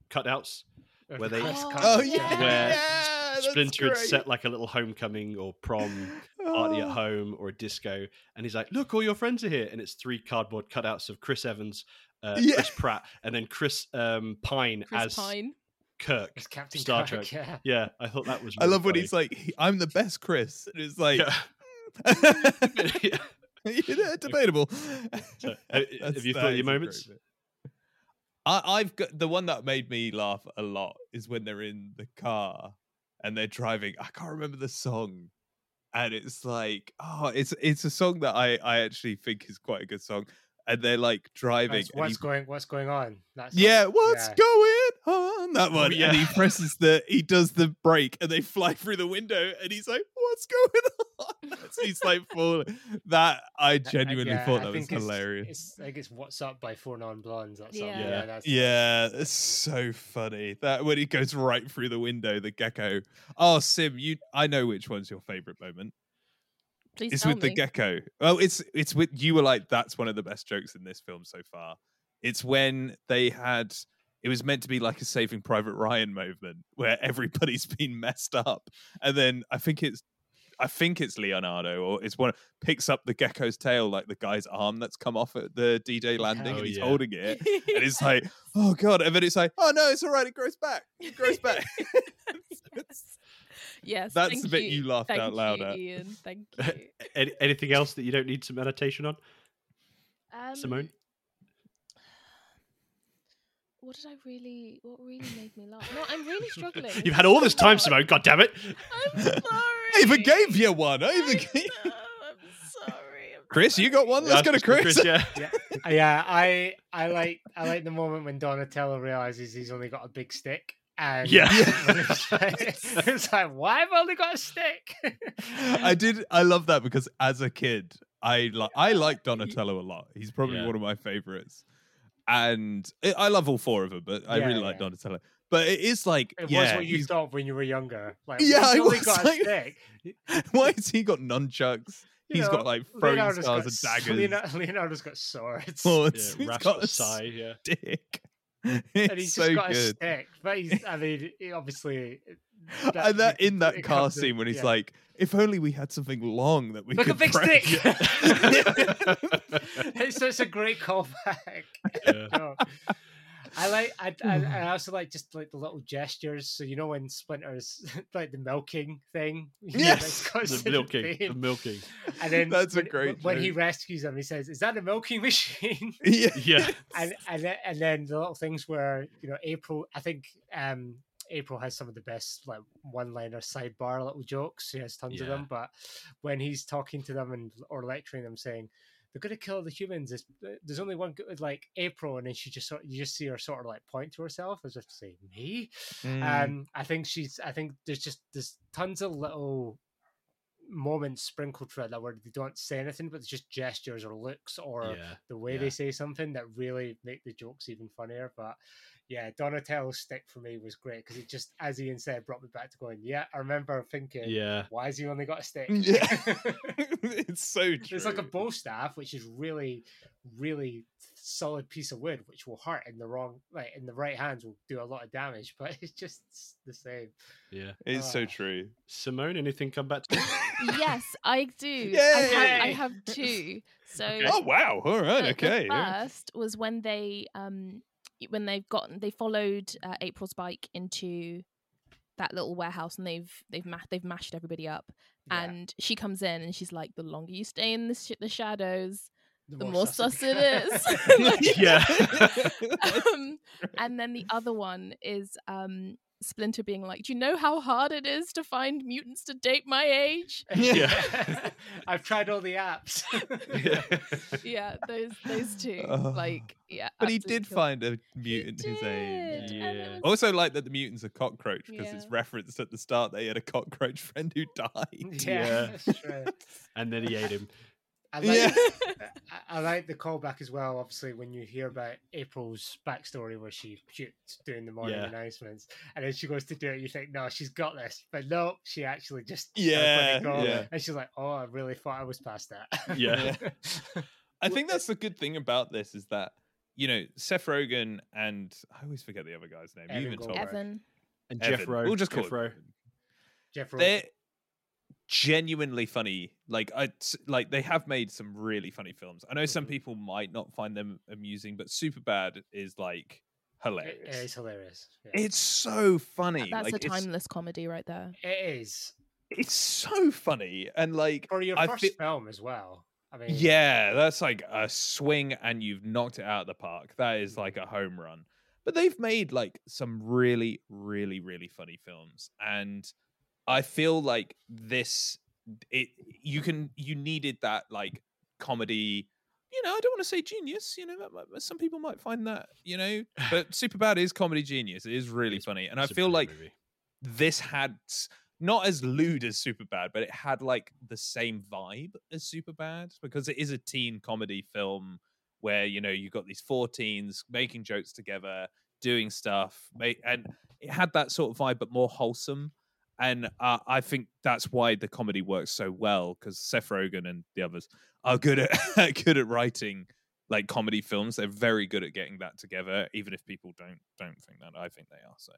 A: cutouts.
B: Of
A: Where
B: the
A: they-
B: Chris
D: Oh,
B: Cuts,
C: Oh
D: yeah.
C: yeah,
A: Where
C: yeah
A: Splinter had set like a little homecoming or prom party at
C: Oh.
A: home or a disco, and he's like, "Look, all your friends are here," and it's three cardboard cutouts of Chris Evans, uh,
C: Yeah.
A: Chris Pratt, and then Chris um, Pine
D: Chris
A: as
D: Pine.
A: Kirk.
B: It's Captain
A: Star
B: Kirk,
A: Trek.
B: Yeah.
A: Yeah, I thought that was.
C: I
A: really
C: love when he's like, "I'm the best, Chris." And it's like,
A: Yeah.
C: yeah, debatable.
A: So, have you thought your
C: is a great
A: moments?
C: I, I've got the one that made me laugh a lot is when they're in the car and they're driving. I can't remember the song, and it's like, oh, it's it's a song that I I actually think is quite a good song, and they're like driving.
B: That's what's
C: he-
B: going What's going on? That's
C: yeah, what's
B: yeah.
C: going on? That oh, one,
A: Oh, yeah.
C: and he presses the he does the brake, and they fly through the window, and he's like, "What's going on?" As he's like falling. That I
B: I- I-
C: genuinely
B: yeah,
C: thought
B: I
C: that was
B: it's-
C: hilarious.
B: It's, I think it's What's Up by Four Non Blondes. That song.
D: Yeah.
B: Yeah,
A: Yeah.
B: that's
C: Yeah, it's so funny. That when he goes right through the window, the gecko. Oh, Sim, you I know which one's your favorite moment.
D: Please
C: It's with
D: me.
C: the gecko. Oh, it's it's with you were like, that's one of the best jokes in this film so far. It's when they had it was meant to be like a saving Private Ryan movement where everybody's been messed up. And then I think it's I think it's Leonardo or it's one picks up the gecko's tail like the guy's arm that's come off at the D-Day landing
A: Oh,
C: and he's
A: yeah.
C: holding it. And it's like, oh god, and then it's like, oh no, it's all right, it grows back. It grows back.
D: yes. yes.
C: That's
D: thank
C: the bit you laughed
D: Thank
C: out loud
D: you,
C: at.
D: Ian. Thank you.
A: Any, anything else that you don't need some meditation on,
D: Um,
A: Simone?
D: What did I really? What really made me laugh? No, I'm really struggling.
A: You've had all this time, Simone. God damn it!
D: I'm sorry.
C: I even gave you one. I even
D: I
C: gave...
D: know, I'm sorry. I'm
C: Chris, you got one? Let's
A: Yeah,
C: go to Chris.
A: yeah.
B: Uh, yeah, I I like I like the moment when Donatello realizes he's only got a big stick. And
A: Yeah.
B: it's, like, it's like, why have I only got a stick?
C: I did. I love that because as a kid, I like I like Donatello a lot. He's probably
A: Yeah.
C: one of my favorites, and I I love all four of them. But I
B: Yeah,
C: really like
B: yeah.
C: Donatello. But it is like,
B: It
C: yeah,
B: was what you
C: he's-
B: thought when you were younger. Like,
C: Yeah,
B: he's
C: I was
B: got
C: like-
B: a stick.
C: why has he got nunchucks?
B: You
C: He's
B: know,
C: got like throwing
B: Leonardo's
C: stars and
B: s-
C: daggers.
B: Leonardo, Leonardo's got swords.
C: swords.
A: yeah
C: he's
A: Rascal
C: got a
A: Sai, yeah.
C: stick.
B: and he's
C: so
B: just got a stick. But he's, I mean, he obviously.
C: and that in that car
B: comes
C: scene when he's
B: yeah.
C: like, "If only we had something long that we
B: Look, a
C: could
B: big
C: press."
B: stick. It's such a great callback.
A: Yeah.
B: No. I like, I, I, I also like just like the little gestures. So you know when Splinter's like the milking thing, you know,
C: Yes!
A: the milking, the milking.
B: and then
C: That's a great
B: when he rescues him, he says, "Is that a milking machine?"
C: yeah.
A: Yeah,
B: and and then, and then the little things where you know April, I think um April has some of the best like one-liner sidebar little jokes. She has tons of them, but when he's talking to them and or lecturing them, saying they're gonna kill the humans, there's, there's only one good, like April, and then she just sort you just see her sort of like point to herself as if to say me.
C: Mm.
B: Um, I think she's. I think there's just there's tons of little moments sprinkled throughout that where they don't say anything, but it's just gestures or looks or
A: yeah.
B: the way
A: yeah.
B: they say something that really make the jokes even funnier. But yeah, Donatello's stick for me was great because it just, as Ian said, brought me back to going, yeah, I remember thinking,
A: Yeah.
B: why has he only got a stick?
C: Yeah. it's so true.
B: It's like a bow staff, which is really, really solid piece of wood, which will hurt in the wrong, like in the right hands, will do a lot of damage. But it's just the same.
A: Yeah.
C: It's so
B: Ah.
C: true.
A: Simone, anything come back to you?
D: yes, I do. I have, I have two. So
C: Oh wow! All right,
D: the-
C: okay.
D: The
C: yeah.
D: first was when they um when they've gotten they followed uh, April's bike into that little warehouse and they've they've ma- they've mashed everybody up
B: Yeah,
D: and she comes in and she's like the longer you stay in the sh- the shadows the
B: more
D: more
B: sus
D: sus it is.
A: Yeah.
D: um, and then the other one is um Splinter being like, "Do you know how hard it is to find mutants to date my age?"
A: Yeah.
B: I've tried all the apps.
A: yeah.
D: yeah, those those two,
C: Oh.
D: like, yeah.
C: But he did
D: cool.
C: find a mutant his age.
D: did, and it
A: Yeah.
D: was-
C: Also, like that the mutant's are cockroach because it's referenced at the start that he had a cockroach friend who died.
B: yeah,
A: Yeah.
B: that's true.
A: And then he ate him.
B: I like,
C: Yeah.
B: I, I like the callback as well. Obviously, when you hear about April's backstory, where she shoots doing the morning
A: Yeah.
B: announcements, and then she goes to do it, you think, no, she's got this, but no, she actually just
C: Yeah,
B: let
C: yeah.
B: and she's like, oh, I really thought I was past that.
A: Yeah.
C: I think that's the good thing about this is that you know Seth Rogen and I always forget the other guy's name.
B: Evan
C: you even told
D: Evan.
A: And
C: Evan.
A: Jeff Rowe.
C: We'll just call
A: Jeff
C: it
A: Rowe.
B: Jeff Rowe.
C: They're genuinely funny. Like I like they have made some really funny films. I know some
B: Mhm.
C: people might not find them amusing, but Superbad is like hilarious.
B: it is hilarious. Yeah.
C: It's so funny.
D: That's
C: like
D: a
C: it's,
D: timeless comedy right there.
B: It is
C: it's so funny and like
B: for your
C: I
B: first
C: feel-
B: film as well. I mean,
C: Yeah, that's like a swing and you've knocked it out of the park. That is like a home run. But they've made like some really, really, really funny films. And I feel like this it you can you needed that like comedy. You know, I don't want to say genius. You know, might- some people might find that. You know, but Superbad is comedy genius. It is really
A: It's-
C: funny, and I feel like
A: movie.
C: this had not as lewd as Superbad, but it had like the same vibe as Superbad because it is a teen comedy film where you know you've got these four teens making jokes together, doing stuff, and it had that sort of vibe, but more wholesome. And uh, I think that's why the comedy works so well because Seth Rogen and the others are good at good at writing like comedy films. They're very good at getting that together, even if people don't don't think that. I think they are. So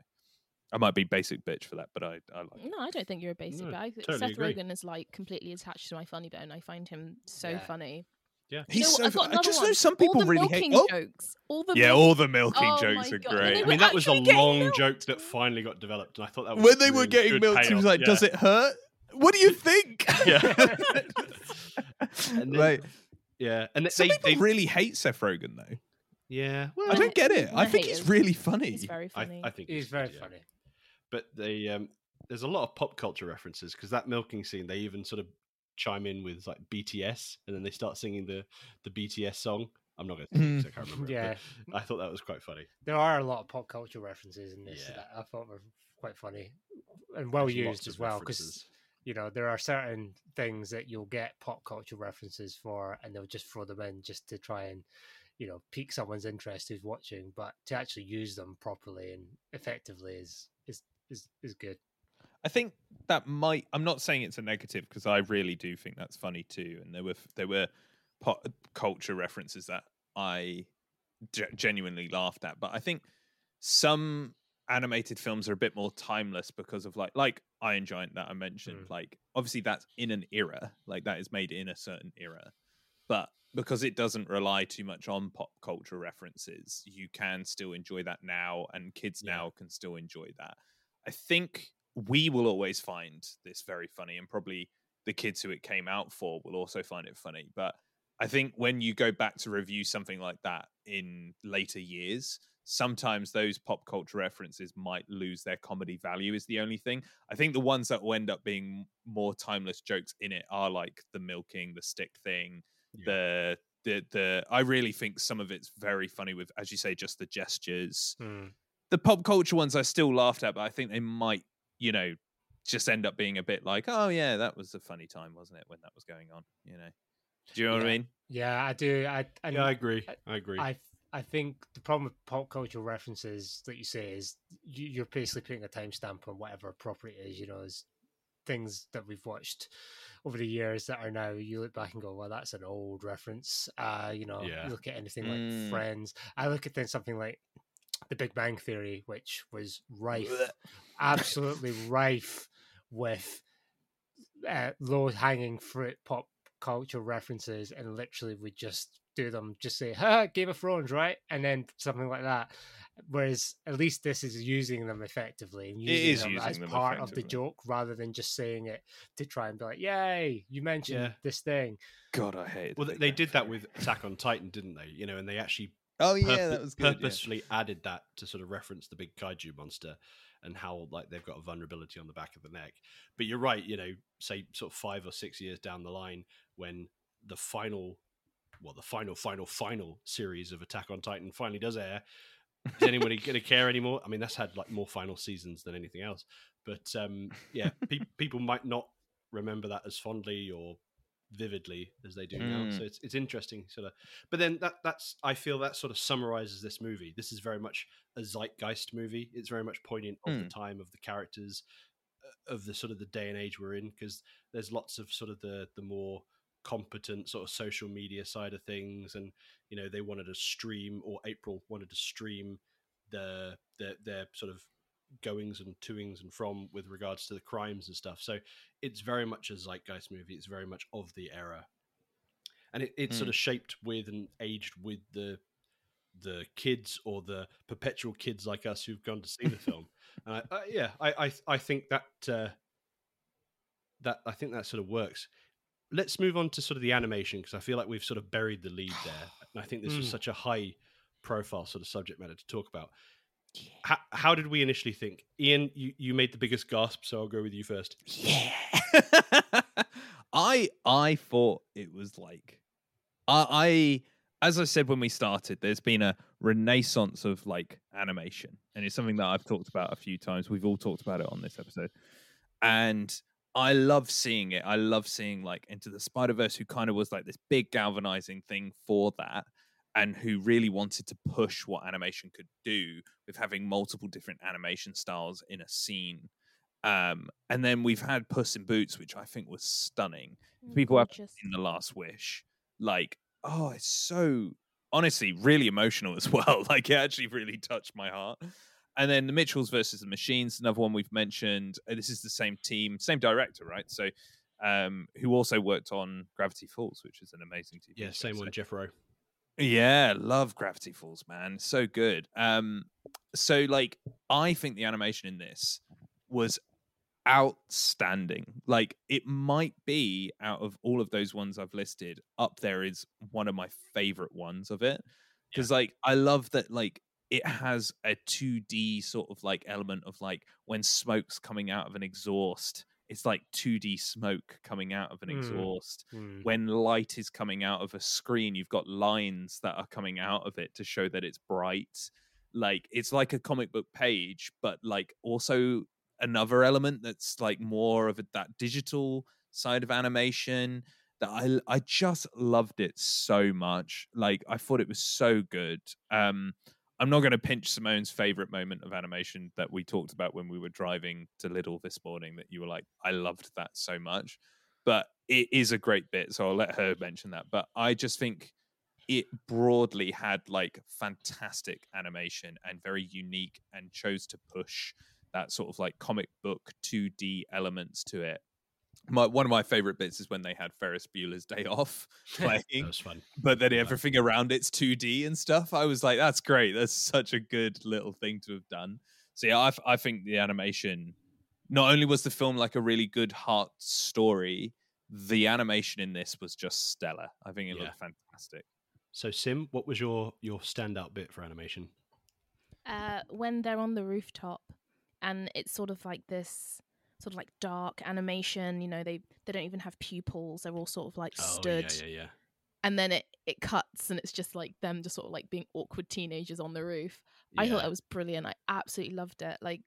C: I might be basic bitch for that, but I I like. it.
D: No, I don't think you're a basic.
A: No,
D: but I,
A: totally
D: Seth
A: agree.
D: Rogen is like completely attached to my funny bone. I find him so
B: Yeah.
D: funny.
A: Yeah.
D: You know
C: He's
D: what?
C: so.
D: I've got
C: I just
D: one.
C: know some
D: All
C: people
D: the
C: really hate. Oh,
D: jokes. All the
C: yeah,
D: milk-
C: all the milking
D: Oh
C: jokes are great.
A: I mean, that was a long
D: milked.
A: joke that finally got developed, and I thought that was
C: when they were getting milked, he was
A: payoff,
C: like, "Does it hurt? What do you think?"
A: Yeah. And then-
C: right.
A: Yeah, and
C: Some
A: they,
C: people
A: they
C: really hate Seth Rogen though.
A: yeah.
C: I don't get it. I think he's really funny.
D: He's very
A: I,
D: funny.
A: I think
B: he's
A: good,
B: very
A: yeah.
B: funny.
A: But they um, there's a lot of pop culture references because that milking scene they even sort of chime in with like BTS, and then they start singing the the BTS song. I'm not going to I can't mm, remember. it,
B: Yeah,
A: but I thought that was quite funny.
B: there are a lot of pop culture references in this
A: Yeah.
B: that I thought were quite funny and well
A: There's
B: used as well. Because you know there are certain things that you'll get pop culture references for, and they'll just throw them in just to try and you know pique someone's interest who's watching. But to actually use them properly and effectively is is is is good.
C: I think that might. I'm not saying it's a negative because I really do think that's funny too. And there were there were pop culture references that I genuinely laughed at. But I think some animated films are a bit more timeless because of like like Iron Giant that I mentioned.
B: Mm.
C: Like obviously that's in an era, like that is made in a certain era, but because it doesn't rely too much on pop culture references, you can still enjoy that now, and kids
A: Yeah.
C: now can still enjoy that. I think we will always find this very funny, and probably the kids who it came out for will also find it funny. But I think when you go back to review something like that in later years, sometimes those pop culture references might lose their comedy value, is the only thing. I think the ones that will end up being more timeless jokes in it are like the milking, the stick thing,
A: Yeah.
C: the the the I really think some of it's very funny with, as you say, just the gestures.
B: Hmm.
C: The pop culture ones I still laughed at, but I think they might, you know, just end up being a bit like, oh yeah, that was a funny time, wasn't it, when that was going on? You know, do you know what I mean?
B: Yeah, I do. I and
A: yeah, I agree.
B: I-
A: I agree.
B: I I think the problem with pop culture references that you say is you, you're basically putting a timestamp on whatever property is. You know, is things that we've watched over the years that are now you look back and go, well, that's an old reference. Uh, you know,
A: Yeah.
B: you look at anything
C: Mm.
B: like Friends. I look at then something like The Big Bang Theory, which was rife, absolutely rife with uh, low hanging fruit pop culture references, and literally we just do them, just say, ha, Game of Thrones, right? And then something like that. Whereas at least this is using them effectively and using
C: is
B: them
C: using
B: as
C: them
B: part of the joke rather than just saying it to try and be like, yay, you mentioned
A: Yeah.
B: this thing.
C: God, I hate.
A: well, they, they did that with Attack on Titan, didn't they? You know, and they actually
C: Oh yeah, that was good. yeah.
A: purposefully added that to sort of reference the big kaiju monster and how like they've got a vulnerability on the back of the neck. But you're right, you know, say sort of five or six years down the line when the final well, the final, final, final series of Attack on Titan finally does air. Is anybody going to care anymore? I mean, that's had like more final seasons than anything else. But um, yeah, pe- people might not remember that as fondly or vividly as they do now.
C: Mm.
A: So it's it's interesting, sort of. But then that that's I feel that sort of summarizes this movie. This is very much a zeitgeist movie. It's very much poignant of the time of the characters, uh, of the sort of the day and age we're in, because there's lots of sort of the the more competent sort of social media side of things and you know they wanted to stream or april wanted to stream the their, their sort of goings and toings and from with regards to the crimes and stuff so it's very much a zeitgeist movie it's very much of the era and it, it's sort
C: Mm.
A: of shaped with and aged with the the kids or the perpetual kids like us who've gone to see the film and I, I, yeah I, I i think that uh that i think that sort of works let's move on to sort of the animation because I feel like we've sort of buried the lead there, and I think this was
B: Mm.
A: such a high profile sort of subject matter to talk about. How, how did we initially think, Ian? You you made the biggest gasp, so I'll go with you first.
C: Yeah. I I thought it was like I, I as I said when we started, there's been a renaissance of like animation, and it's something that I've talked about a few times. We've all talked about it on this episode, and I love seeing it. I love seeing like Into the Spider Verse, who kind of was like this big galvanizing thing for that, and who really wanted to push what animation could do with having multiple different animation styles in a scene. Um, and then we've had Puss in Boots, which I think was stunning.
D: Mm,
C: People have
D: gorgeous.
C: in The Last Wish, like, oh, it's so honestly really emotional as well. Like, it actually really touched my heart. And then the Mitchells versus the Machines, another one we've mentioned. Uh, This is the same team, same director, right? So, um, who also worked on Gravity Falls, which is an amazing TV.
A: Yeah,
C: show.
A: same
C: So-
A: one, Jeff Rowe.
C: Yeah, love Gravity Falls, man. So good. Um, so like I think the animation in this was outstanding. Like it might be out of all of those ones I've listed, up there is one of my favorite ones of it. Because like I love that like it has a 2D sort of like element of like when smoke's coming out of an exhaust, it's like 2D smoke coming out of an
B: Mm.
C: exhaust
B: Hmm.
C: when light is coming out of a screen, you've got lines that are coming out of it to show that it's bright. Like it's like a comic book page, but like also another element that's like more of a, that digital side of animation that I I just loved it so much. Like I thought it was so good. Um I'm not going to pinch Simone's favorite moment of animation that we talked about when we were driving to Lidl this morning that you were like I loved that so much. But it is a great bit so i'll let her mention that. But i just think it broadly had like fantastic animation and very unique and chose to push that sort of like comic book 2d elements to it my, one of my favorite bits is when they had Ferris Bueller's Day Off
A: That
C: playing,
A: was fun.
C: but then
A: Yeah.
C: everything around it's 2D and stuff. I was like, that's great. That's such a good little thing to have done. So yeah, I, f- I think the animation, not only was the film like a really good heart story, the animation in this was just stellar. I think it
A: Yeah.
C: looked fantastic.
A: So, Sim, what was your your standout bit for animation?
D: uh, when they're on the rooftop and it's sort of like this sort of like dark animation you know they they don't even have pupils they're all sort of like stood
A: Oh, yeah, yeah, yeah.
D: and then it it cuts and it's just like them just sort of like being awkward teenagers on the roof i thought
A: Yeah.
D: that was brilliant i absolutely loved it like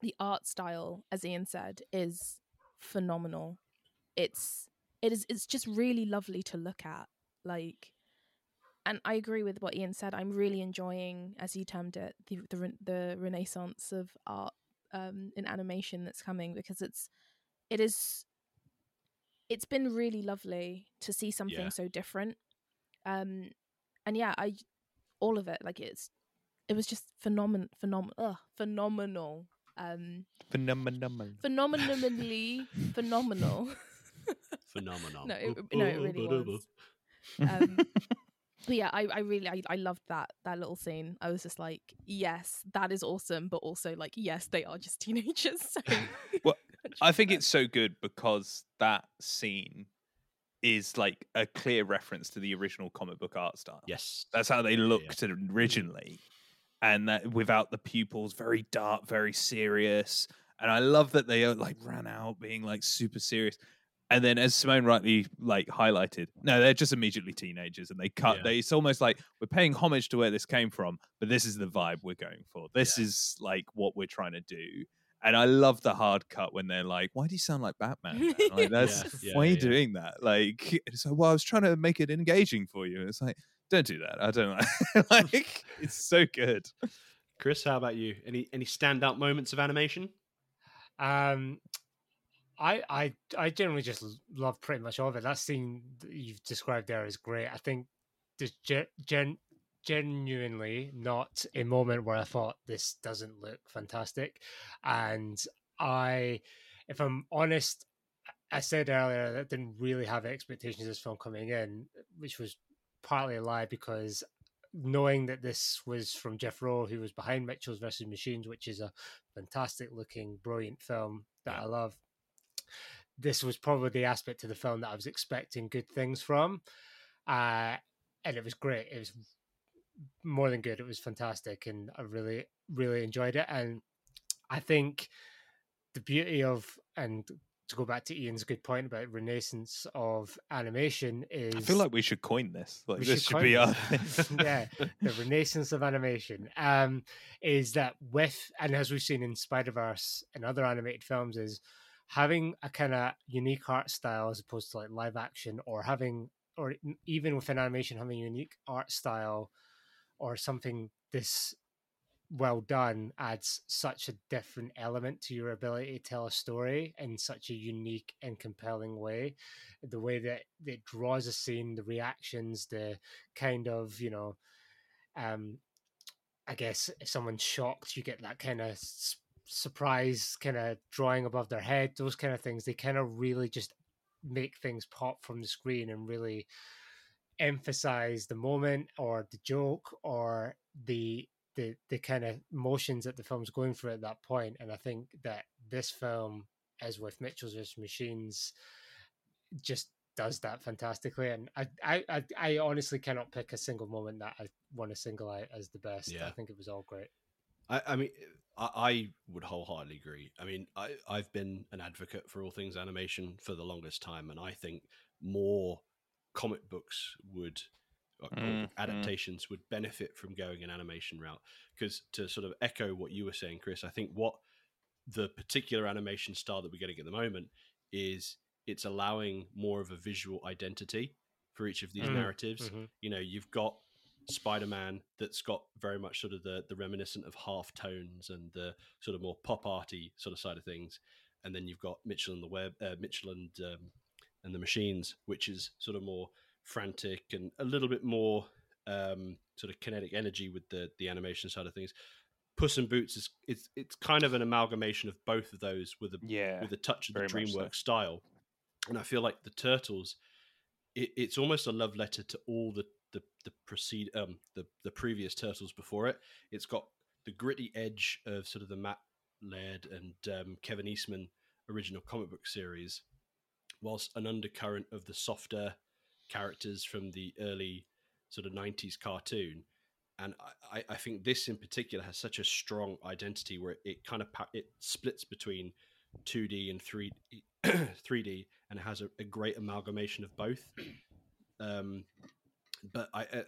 D: the art style, as Ian said, is phenomenal. It's it is it's just really lovely to look at. Like, and I agree with what Ian said. I'm really enjoying, as he termed it, the the, the renaissance of art um, in animation that's coming because it's it is it's been really lovely to see something
A: Yeah.
D: so different. Um, and yeah, I all of it like it's it was just phenomenal, phenomenal, ugh, phenomenal. Um,
C: Phenomenal.
D: phenomenally phenomenal.
A: Phenomenon.
D: No, it- no, it really was. um, but yeah, I, I really I, I loved that that little scene. I was just like, yes, that is awesome, but also like, yes, they are just teenagers. So
C: Well, I think it's so good because that scene is like a clear reference to the original comic book art style.
A: Yes.
C: That's how they
A: yeah.
C: looked originally. And that without the pupils, very dark, very serious. And I love that they uh, like ran out being like super serious. And then as Simone rightly like highlighted, no, they're just immediately teenagers and they cut
A: Yeah.
C: they it's almost like we're paying homage to where this came from, but this is the vibe we're going for. This
A: Yeah.
C: is like what we're trying to do. And I love the hard cut when they're like, "Why do you sound like Batman?" Like, that's
A: Yeah,
C: why are you
A: yeah.
C: doing that? Like, it's like, well, I was trying to make it engaging for you. And it's like, don't do that. I don't like. like it's so good.
A: Chris, how about you? Any any standout moments of animation?
B: Um, I I I generally just love pretty much all of it. That scene that you've described there is great. I think there's gen, gen genuinely not a moment where I thought this doesn't look fantastic, and I, if I'm honest, I said earlier that I didn't really have expectations of this film coming in, which was partly a lie because knowing that this was from Jeff Rowe, who was behind Mitchell's versus Machines, which is a fantastic looking, brilliant film that
A: Yeah.
B: I love. This was probably the aspect of the film that I was expecting good things from. Uh, and it was great. It was more than good. It was fantastic. And I really, really enjoyed it. And I think the beauty of, and to go back to Ian's good point about renaissance of animation is
C: I feel like we should coin this. Like this
B: should
C: should be our.
B: yeah, the renaissance of animation um, is that with and as we've seen in Spider Verse and other animated films is having a kind of unique art style as opposed to like live action or having or even within animation having a unique art style or something this well done adds such a different element to your ability to tell a story in such a unique and compelling way. The way that it draws a scene the reactions the kind of you know um i guess if someone's shocked you get that kind of s- surprise kind of drawing above their head those kind of things they kind of really just make things pop from the screen and really emphasize the moment or the joke or the the the kind of motions that the film's going through at that point. and i think that this film as with mitchell's vs machines just does that fantastically and I, I i i honestly cannot pick a single moment that i want to single out as the best
A: Yeah.
B: i think it was all great
A: I, I mean, I, I would wholeheartedly agree. I mean, I, I've been an advocate for all things animation for the longest time, and I think more comic books would
C: Mm, mm.
A: adaptations would benefit from going an animation route. Because to sort of echo what you were saying, Chris, I think what the particular animation style that we're getting at the moment is it's allowing more of a visual identity for each of these
B: Mm,
A: narratives.
B: Mhm.
A: You know, you've got Spider-Man that's got very much sort of the the reminiscent of half tones and the sort of more pop arty sort of side of things, and then you've got Mitchell and the Web, uh, Mitchell and um, and the Machines, which is sort of more frantic and a little bit more um, sort of kinetic energy with the the animation side of things. Puss in Boots is it's it's kind of an amalgamation of both of those with a
C: Yeah.
A: with a touch of the
C: much so.
A: DreamWorks style. And I feel like the Turtles, it, it's almost a love letter to all the the the precede um the the previous Turtles before it. It's got the gritty edge of sort of the Matt Laird and um, Kevin Eastman original comic book series, whilst an undercurrent of the softer characters from the early sort of 90s cartoon and I, I- think this in particular has such a strong identity where it, kind of it splits between 2D and 3D, 3D and it has a, a great amalgamation of both. Um, but I, uh,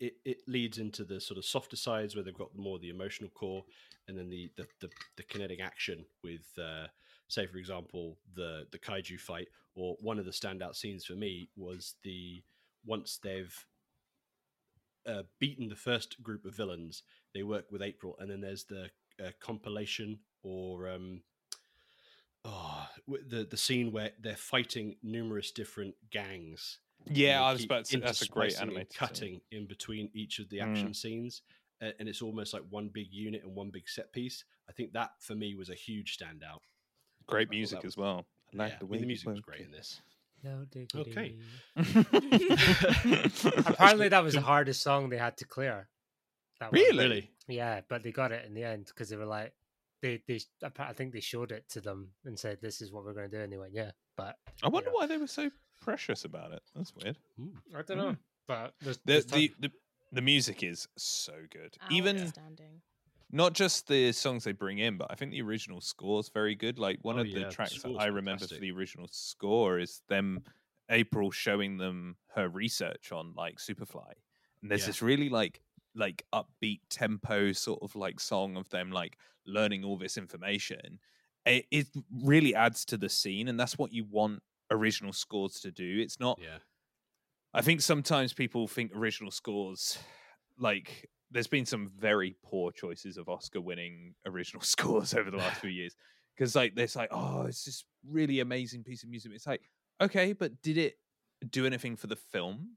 A: it, it leads into the sort of softer sides where they've got more the emotional core, and then the the the, the kinetic action with, uh, say, for example, the the kaiju fight. Or one of the standout scenes for me was the once they've uh, beaten the first group of villains, they work with April, and then there's the uh, compilation or um, oh, the the scene where they're fighting numerous different gangs.
C: Yeah, I was about to say that's a great
A: anime and
C: scene.
A: cutting in between each of the
C: Mm.
A: action scenes, uh, and it's almost like one big unit and one big set piece. I think that for me was a huge standout.
C: Great music
A: that
C: as well. I like
A: yeah,
C: the
A: I mean,
C: way
A: the music was great
C: it.
A: in this.
B: No diggity.
A: Okay.
B: Apparently, that was the hardest song they had to clear. That one.
C: Really?
A: Really?
B: Yeah, but they got it in the end because they were like, they they. I think they showed it to them and said, "This is what we're going to do." And they went, "Yeah," but
C: I wonder
B: know.
C: why they were so precious about it. That's weird. Hmm.
B: I don't know. Hmm. But there's,
C: The
B: there's ton-
C: the, the the music is so good. Ah, Even
D: Outstanding.
C: not just the songs they bring in, but I think the original score is very good. Like one
A: Oh,
C: of the
A: yeah, the
C: tracks that
A: score's
C: I remember for
A: fantastic.
C: the original score is them April showing them her research on like Superfly. And there's
A: Yeah.
C: this really like like upbeat tempo sort of like song of them like learning all this information. It, it really adds to the scene, and that's what you want original scores to do. It's not
A: Yeah.
C: I think sometimes people think original scores, like there's been some very poor choices of Oscar winning original scores over the last few years. Because like there's like, oh, it's this really amazing piece of music. It's like, okay, but did it do anything for the film?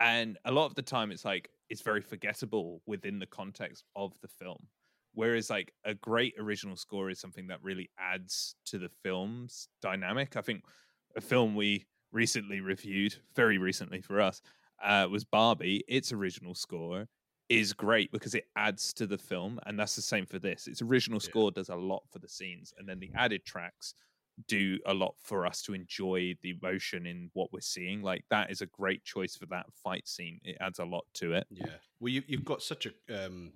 C: And a lot of the time it's like it's very forgettable within the context of the film. Whereas like a great original score is something that really adds to the film's dynamic. I think a film we recently reviewed, very recently for us, uh, was Barbie. Its original score is great because it adds to the film, and that's the same for this. Its original
A: Yeah.
C: score does a lot for the scenes, and then the added tracks do a lot for us to enjoy the emotion in what we're seeing. Like that is a great choice for that fight scene. It adds a lot to it.
A: Yeah. Well, you, you've got such a um,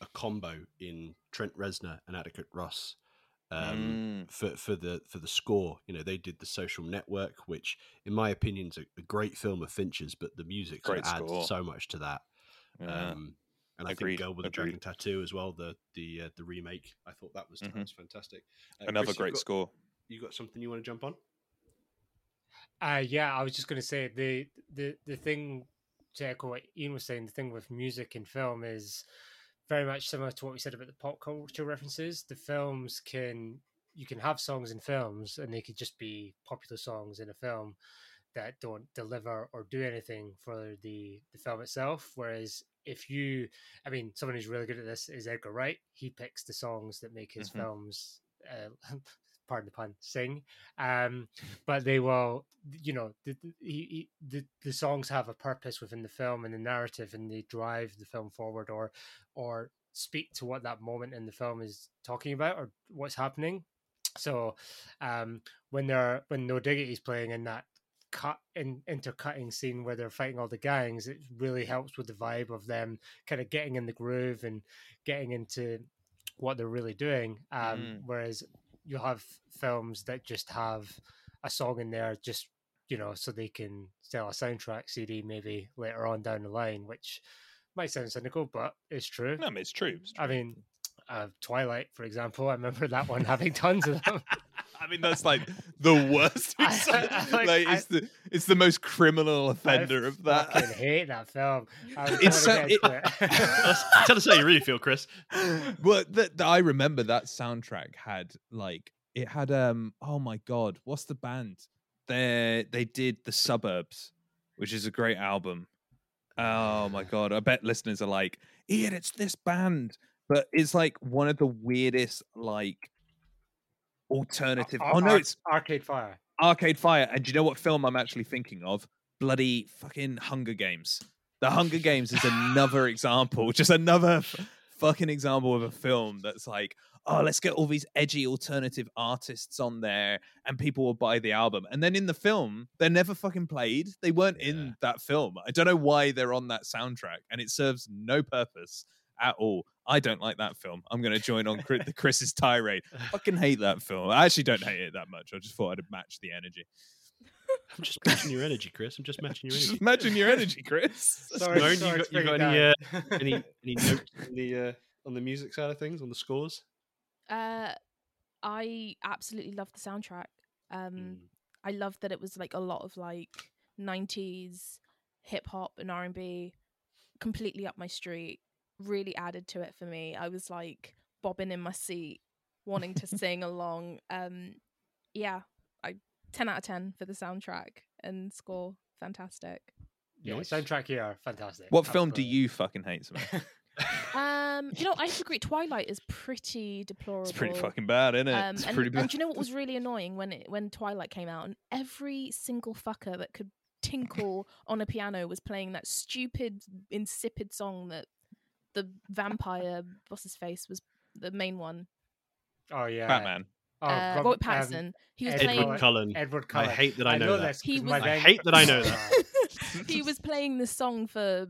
A: a combo in Trent Reznor and Atticus Ross um,
C: Mm.
A: for for the for the score. You know, they did the Social Network, which, in my opinion, is a, a great film of Fincher's, but the music sort of adds
C: score.
A: so much to that.
C: Yeah.
A: Um, and I
C: Agreed,
A: think Girl with a. Dragon Tattoo as well, the the uh, the remake. I thought that was that
C: Mhm.
A: was fantastic. Uh,
C: Another
A: Chris, you've
C: great
A: got-
C: score.
A: You got something you want to jump on?
B: Uh, yeah, I was just going to say the the the thing to echo what Ian was saying. The thing with music and film is very much similar to what we said about the pop culture references. The films can you can have songs in films, and they could just be popular songs in a film that don't deliver or do anything for the the film itself. Whereas if you, I mean, someone who's really good at this is Edgar Wright. He picks the songs that make his
C: Mhm.
B: films. Uh, pardon the pun, sing. Um, but they will you know the, the, he, he- the the songs have a purpose within the film and the narrative and they drive the film forward or or speak to what that moment in the film is talking about or what's happening so um when they're when no diggity is playing in that cut in intercutting scene where they're fighting all the gangs it really helps with the vibe of them kind of getting in the groove and getting into what they're really doing um
C: Mm.
B: whereas you have films that just have a song in there just you know so they can sell a soundtrack cd maybe later on down the line which might sound cynical but it's true
C: No, I mean, it's true.
B: I mean uh, twilight for example i remember that one having tons of them
C: I mean, that's like the worst.
B: I-
C: example.
B: I-
C: like,
B: I-
C: it's the it's the most criminal offender
B: I
C: of that.
B: fucking hate that film I don't
C: It's so-
B: get into it.
A: Tell us how you really feel, Chris.
C: well, th- th- I remember that soundtrack had like it had um oh my god, what's the band? They they did the Suburbs, which is a great album. Oh my god, I bet listeners are like, Ian, it's this band, but it's like one of the weirdest like alternative.
B: Ar-
C: oh no, it's
B: arcade fire
C: Arcade Fire. And you know what film I'm actually thinking of? Bloody fucking Hunger Games. The Hunger Games is another example, just another f- fucking example of a film that's like, oh, let's get all these edgy alternative artists on there and people will buy the album. And then in the film, they're never fucking played. They weren't
A: Yeah.
C: in that film. I don't know why they're on that soundtrack and it serves no purpose at all. I don't like that film. I'm going to join on the Chris's tirade. I Fucking hate that film. I actually don't hate it that much. I just thought I'd match the energy.
A: I'm just matching your energy, Chris. I'm just matching your energy.
C: imagine your energy, Chris.
B: Sorry,
A: Simone, you got- you got any,
B: down.
A: Any any notes on the uh, on the music side of things, on the scores?
D: Uh, I absolutely love the soundtrack. Um,
A: Mm.
D: I love that it was like a lot of like '90s hip hop and R and B, completely up my street. Really added to it for me. I was like bobbing in my seat, wanting to sing along. Um, yeah, I ten out of ten for the soundtrack and score. Fantastic.
B: Yeah,
A: Nice.
B: soundtrack here, fantastic.
C: What film do you fucking hate, Simone?
D: Um, you know, I have to agree. Twilight is pretty deplorable.
C: It's pretty fucking bad, isn't it?
D: Um,
C: it's
D: and,
C: pretty
D: and
C: bad.
D: do you know what was really annoying when it when Twilight came out and every single fucker that could tinkle on a piano was playing that stupid insipid song that the vampire what's his face was the main one
B: Oh yeah,
C: Batman.
B: Oh,
D: uh,
B: Rob-
D: Robert
B: um,
D: Pattinson he was
B: Edward
D: playing
A: Edward Cullen.
B: Edward
A: I
B: Cullen.
A: hate that I know that.
B: this
D: He
B: 'cause
D: was- I
A: hate that I know that.
D: he was playing the song for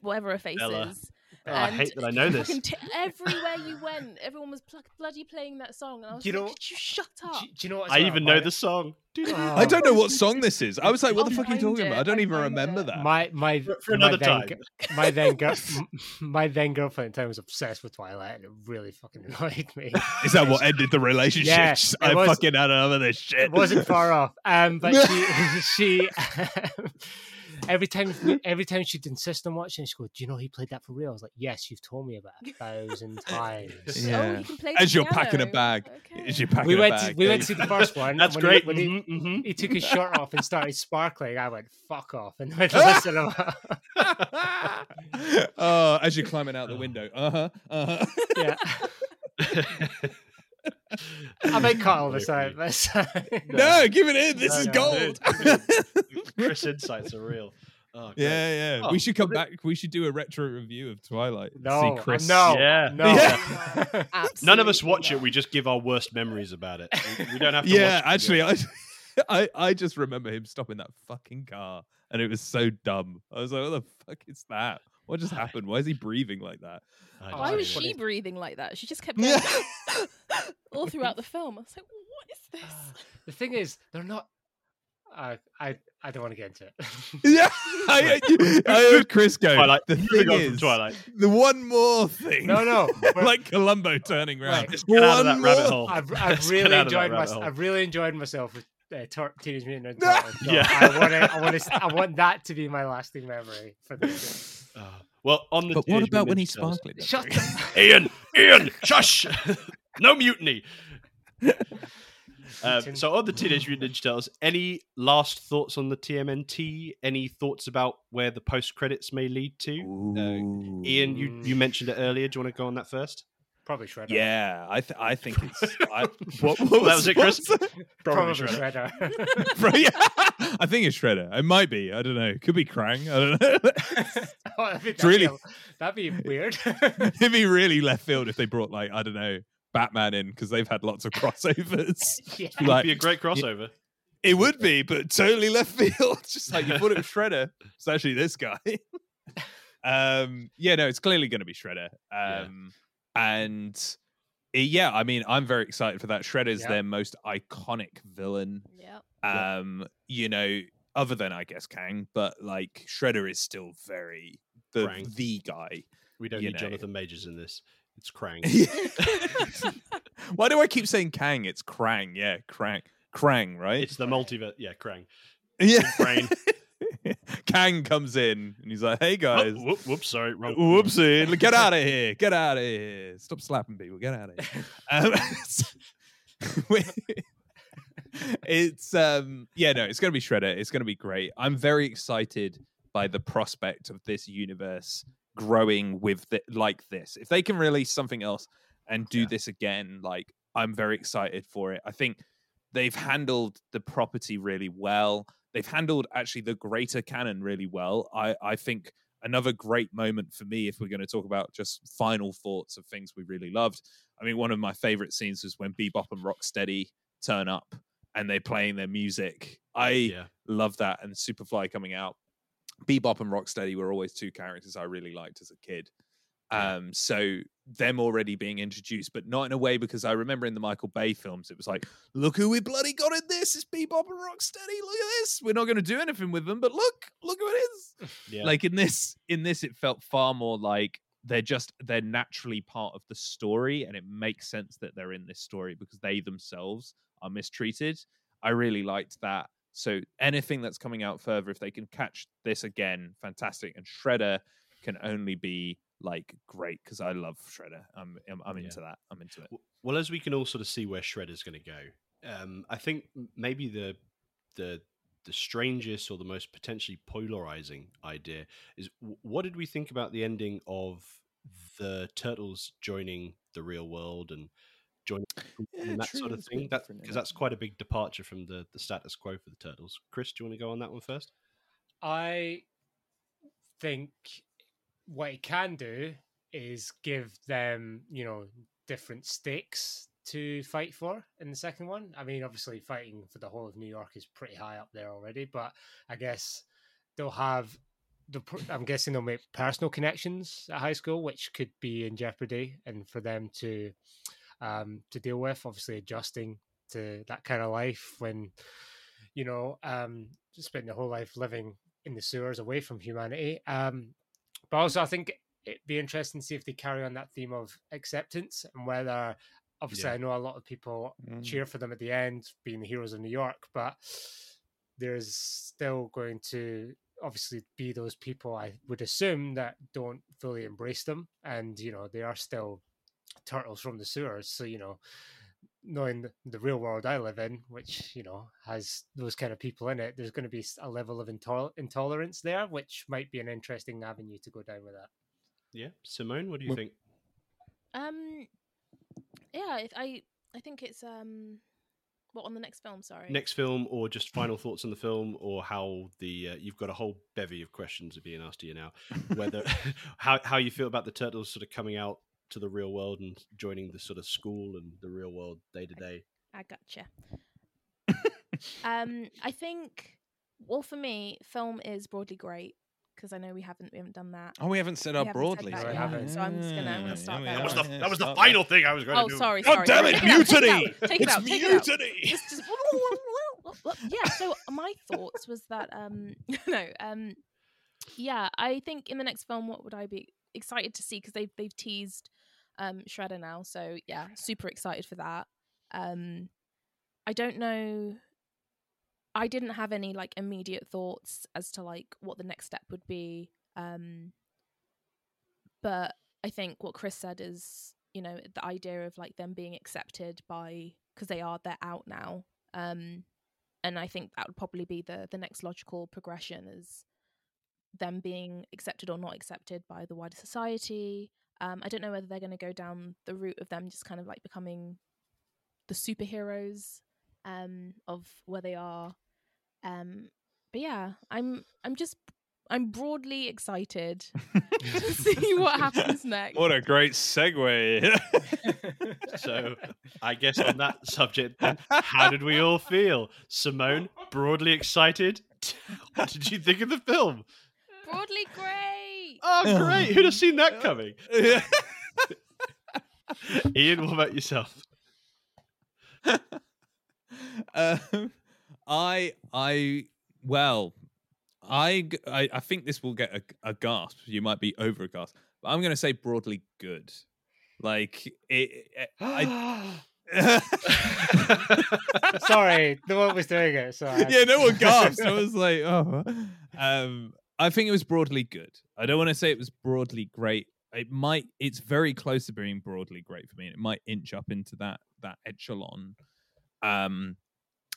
D: whatever her face
A: Bella.
D: is
A: Oh, I hate that I know this.
D: t- everywhere you went everyone was pl- bloody playing that song and I was
B: You
D: like
B: know-
D: could you shut up
B: do you know what?
A: I even know the song.
B: Oh.
C: I don't know what song this is. I was like, what the
D: I'll
C: fuck are you
D: find
C: talking about? I don't
D: I'll
C: even remember
D: it.
C: that.
B: My my
A: For, for
B: my
A: another
B: then
A: time.
B: gi- my then girl, my then girlfriend at the time was obsessed with Twilight, and it really fucking annoyed me.
C: Is that what ended the relationship?
B: Yeah,
C: I
B: was-
C: fucking had enough of this shit.
B: it wasn't far off. Um, but she she every time every time she'd insist on watching, she'd go, "Do you know he played that for real?" I was like, "Yes, you've told me about it a thousand times."
C: Yeah.
D: oh, you can play the
C: As you're packing a bag.
D: okay.
C: As you're packing
B: we
C: a
B: went
C: bag,
B: to, we went to the first one.
A: That's
B: when he-
A: great.
B: when he,
A: Mhm, mhm.
B: he took his shirt off and started sparkling. I went, "Fuck off!" in the middle of cinema.
C: oh, as you're climbing out the window. Uh huh. Uh huh.
B: yeah, I might cut all this out. But it's fine.
C: No, give it in. This
B: No,
C: is
B: no.
C: gold.
A: Chris insights are real. Oh,
C: yeah, yeah.
A: Oh,
C: we should come
A: well,
C: back. We should do a retro review of Twilight.
B: no,
C: See Chris.
B: no,
A: Yeah.
B: no.
C: Yeah.
A: None of us
D: Absolutely
A: watch it. We just give our worst memories about it. We, we don't have to.
C: Yeah,
A: watch
C: actually. I, I, I just remember him stopping that fucking car, and it was so dumb. I was like, "What the fuck is that? What just happened? Why is he breathing like that?"
A: I
B: Why
D: Why was she breathing like that? She just kept going all throughout the film. I was like, what is this?
B: the thing is, they're not. Uh, I I don't want to get into it.
C: Yeah, I, I heard Chris go.
A: Twilight.
C: The thing
A: on from
C: is,
A: Twilight.
C: the one more thing.
B: no, no. we're-
C: like Columbo turning around.
B: Right.
A: Just get out of that
C: One
A: rabbit
C: more-
A: hole.
B: I've, I've
A: get
B: really
A: out of that
B: enjoyed my,
A: rabbit hole.
B: I've really enjoyed myself with uh, Tor- Teenage Mutant Ninja Turtles. So
A: Yeah.
B: I want to, I want to, I want that to be my lasting memory for this.
A: Oh. Well, on the
C: But what about when
A: Mutant
C: he's
A: Ninja
C: sparkling?
B: Shut up.
A: Ian, Ian, shush! no mutiny. Um, so on the Teenage Mutant Ninja Turtles, any last thoughts on the TMNT? Any thoughts about where the post credits may lead to? Uh, Ian, you, you mentioned it earlier. Do you want to go on that first?
B: Probably Shredder.
C: Yeah, I th- I think it's. I, what,
A: That was it, Chris?
C: what's-
B: Probably,
A: Shredder.
B: Shredder.
C: Bro, yeah. I think it's Shredder. It might be. I don't know. It Could be Krang. I don't know.
B: Oh, that'd, be,
C: It's really-
B: that'd be weird.
C: It'd be really left field if they brought like I don't know Batman in because they've had lots of crossovers.
B: yeah.
A: It would be a great crossover.
C: it would be, but totally left field. Just like you thought it was Shredder. It's actually this guy. um, yeah, no, it's clearly going to be Shredder.
A: Yeah.
C: Um, and eh, yeah, I mean, I'm very excited for that. Shredder's
B: Yeah.
C: their most iconic villain.
D: Yeah.
A: Yeah.
C: Um, you know, other than I guess Kang, but like Shredder is still very the
A: Krang.
C: the guy.
A: We don't need
C: know.
A: Jonathan Majors in this. It's Krang.
C: Why do I keep saying Kang? It's Krang. Yeah, Krang. Krang, right?
A: It's the multiverse. Yeah, Krang.
C: yeah.
A: brain.
C: Kang comes in and he's like, "Hey
A: Oh,
C: guys,
A: whoop, whoops, sorry. Wrong.
C: whoopsie, get out of here, get out of here, stop slapping people, get out of here." Um, it's um, yeah, no, it's gonna be Shredder. It's gonna be great. I'm very excited by the prospect of this universe growing with the, like this. If they can release something else and do
A: Yeah.
C: this again, like I'm very excited for it. I think they've handled the property really well. They've handled actually the greater canon really well. I I think another great moment for me if we're going to talk about just final thoughts of things we really loved. I mean, one of my favorite scenes was when Bebop and Rocksteady turn up and they're playing their music. I
A: Yeah.
C: love that and Superfly coming out. Bebop and Rocksteady were always two characters I really liked as a kid. Um, so them already being introduced, but not in a way because I remember in the Michael Bay films, it was like, look who we bloody got in this. It's Bebop and Rocksteady. Look at this. We're not going to do anything with them, but look, look who it is.
A: Yeah.
C: Like in this, in this, it felt far more like they're just they're naturally part of the story, and it makes sense that they're in this story because they themselves are mistreated. I really liked that. So anything that's coming out further, if they can catch this again, fantastic. And Shredder can only be like great because I love Shredder. I'm I'm, I'm
A: Yeah.
C: into that. I'm into it.
A: Well, as we can all sort of see where Shredder's going to go, um, I think maybe the the the strangest or the most potentially polarizing idea is what did we think about the ending of the turtles joining the real world and joining and that sort of thing? That because that's quite a big departure from the the status quo for the turtles. Chris, do you want to go on that one first?
B: I think what it can do is give them, you know, different stakes to fight for in the second one. I mean, obviously, fighting for the whole of New York is pretty high up there already, but I guess they'll have. The, I'm guessing they'll make personal connections at high school, which could be in jeopardy, and for them to um, to deal with. Obviously, adjusting to that kind of life when you know um, spending their whole life living in the sewers away from humanity. Um, but also, I think it'd be interesting to see if they carry on that theme of acceptance and whether, obviously,
A: Yeah.
B: I know a lot of people
C: Mm.
B: cheer for them at the end, being the heroes of New York, but there's still going to obviously be those people I would assume that don't fully embrace them, and you know they are still turtles from the sewers. So you know, knowing the- the real world I live in, which you know has those kind of people in it, there's going to be a level of intol- intolerance there, which might be an interesting avenue to go down with that.
A: Yeah, Simone, what do you
C: Well-
A: think?
D: Um, yeah, it- I I think it's um, what on the next film? Sorry.
A: Next film, or just final thoughts on the film, or how the uh, you've got a whole bevy of questions are being asked to you now. Whether how how you feel about the turtles sort of coming out to the real world and joining the sort of school and the real world day to day.
D: I gotcha. um, I think. Well, for me, film is broadly great because I know we haven't we haven't done that.
C: Oh, we haven't said
D: We
C: our
D: haven't said
C: broadly.
B: that
C: so-
B: yet, have we?
D: So I'm just gonna- I'm gonna start
C: yeah,
D: there. That was
C: yeah,
A: that was the final thing I was going
D: Oh,
A: to do.
D: Oh sorry,
C: God
D: sorry.
C: damn it,
D: Take out, take
C: mutiny!
D: out, Take it
C: It's
D: out. Take it out.
C: mutiny!
D: Just, just yeah. So my thoughts was that um no um yeah I think in the next film what would I be excited to see because they've they've teased um Shredder now so yeah super excited for that um I don't know I didn't have any like immediate thoughts as to like what the next step would be um but I think what Chris said is you know the idea of like them being accepted by because they are they're out now um and i think that would probably be the the next logical progression is them being accepted or not accepted by the wider society um i don't know whether they're going to go down the route of them just kind of like becoming the superheroes um of where they are um but yeah i'm i'm just i'm broadly excited to see what happens next
C: What a great segue.
A: So I guess on that subject, then, how did we all feel? Simone, broadly excited. What did you think of the film?
D: broadly great
A: Oh, great! Who'd have seen that coming? Ian, what about yourself?
C: um, I, I, well, I, I think this will get a, a gasp. You might be over a gasp, but I'm going to say broadly good. Like it, it- I.
B: Sorry, no one was doing it. So I-
C: yeah, no one gasped. I was like, oh. Um, I think it was broadly good. I don't want to say it was broadly great. It might. It's very close to being broadly great for me. And it might inch up into that that echelon. Um,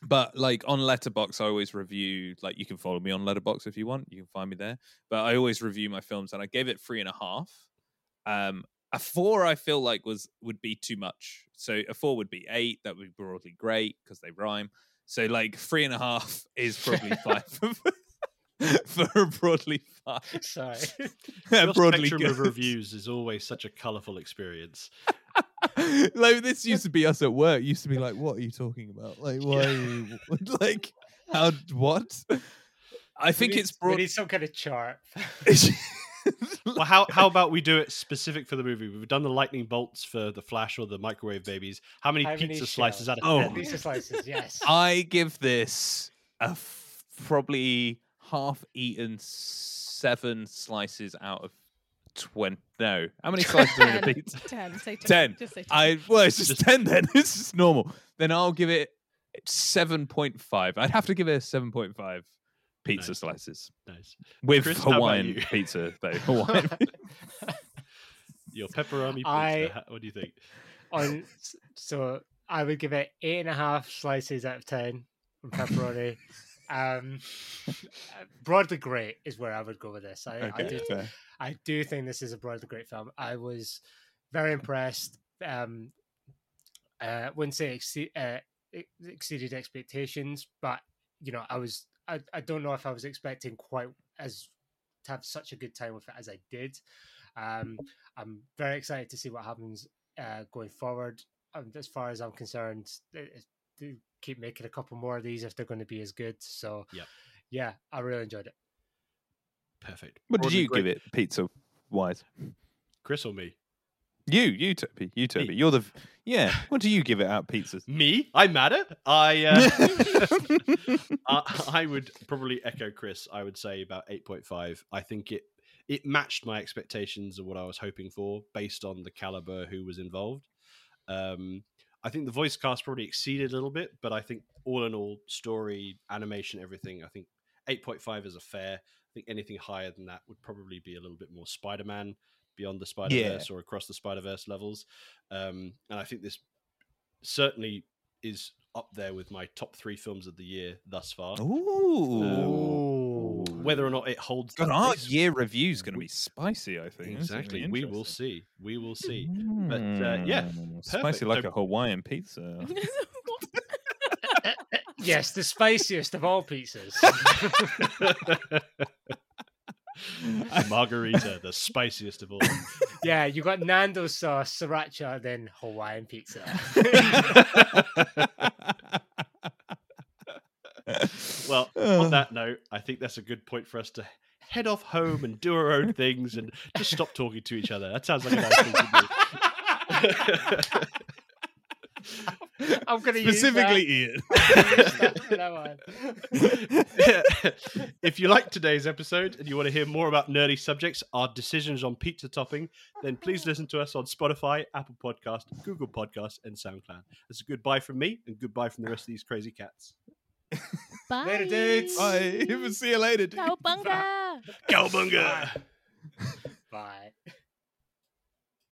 C: but like on Letterboxd, I always review. Like you can follow me on Letterboxd if you want. You can find me there. But I always review my films, and I gave it three and a half. Um, a four I feel like was would be too much. So a four would be eight. That would be broadly great because they rhyme. So like three and a half is probably five for a broadly five.
B: Sorry.
C: Broadly
A: spectrum of reviews is always such a colourful experience.
C: like this used to be us at work. Used to be like, what are you talking about? Like why? Are you, like how? What? I think
B: need,
C: it's
B: we
C: broad.
B: need some kind of chart.
A: Well, how how about we do it specific for the movie? We've done the lightning bolts for the Flash or the microwave babies. How many
B: How many
A: pizza slices
B: shells?
A: out of
C: Oh.
A: ten?
B: Pizza slices, yes.
C: I give this a f- probably half-eaten seven slices out of twenty. No, how many slices are in a pizza?
D: Ten. Say ten.
C: Ten.
D: Just say ten.
C: I well, it's just ten. Then it's just normal. Then I'll give it seven point five. I'd have to give it a seven point five pizza
A: Nice.
C: slices
A: Nice.
C: with
A: Chris,
C: Hawaiian pizza though. Hawaiian.
A: Your pepperoni pizza.
B: I-
A: What do you think?
B: On so I would give it eight and a half slices out of ten from pepperoni. Um, broadly great is where I would go with this. I, I do
C: fair.
B: I do think this is a broadly great film. I was very impressed. Um, uh, wouldn't say exceed, uh, exceeded expectations, but you know, I was. I, I don't know if I was expecting quite as to have such a good time with it as I did. Um, I'm very excited to see what happens uh, going forward. Um, as far as I'm concerned, uh, to keep making a couple more of these if they're going to be as good. So,
A: Yep.
B: yeah, I really enjoyed it.
A: Perfect.
C: What did you
A: great.
C: give it, pizza wise?
A: Chris or me?
C: You, you, Toby, you, Toby. You're the yeah. What do you give it out pizzas?
A: Me? I matter. I uh, I, I would probably echo Chris. I would say about eight point five. I think it it matched my expectations of what I was hoping for based on the caliber who was involved. Um, I think the voice cast probably exceeded a little bit, but I think all in all, story, animation, everything. I think eight point five is a fair. I think anything higher than that would probably be a little bit more Spider Man beyond the Spider Verse or across the Spider Verse levels. Um, and I think this certainly is up there with my top three films of the year thus far.
C: Ooh.
B: Ooh.
A: Whether or not it holds
C: God, our
A: place-
C: year review is going to be spicy. I think
A: exactly. We will see. We will see. But, uh, yeah,
C: Mm, spicy
A: perfect.
C: like
A: So-
C: a Hawaiian pizza.
B: yes, the spiciest of all pizzas.
A: Margarita, the spiciest of all.
B: yeah, you got Nando's sauce, sriracha, then Hawaiian pizza.
A: Well, on that note, I think that's a good point for us to head off home and do our own things and just stop talking to each other. That sounds like a nice thing to do.
B: I'm gonna
C: specifically
B: use
C: Ian.
B: that from now on.
A: if you like today's episode and you want to hear more about nerdy subjects, our decisions on pizza topping, then please listen to us on Spotify, Apple Podcast, Google Podcast, and SoundCloud. That's a goodbye from me and goodbye from the rest of these crazy cats.
D: Bye.
B: Later, dudes.
C: Bye. See you later. dude.
D: Cowabunga.
A: Cowabunga!
B: Bye.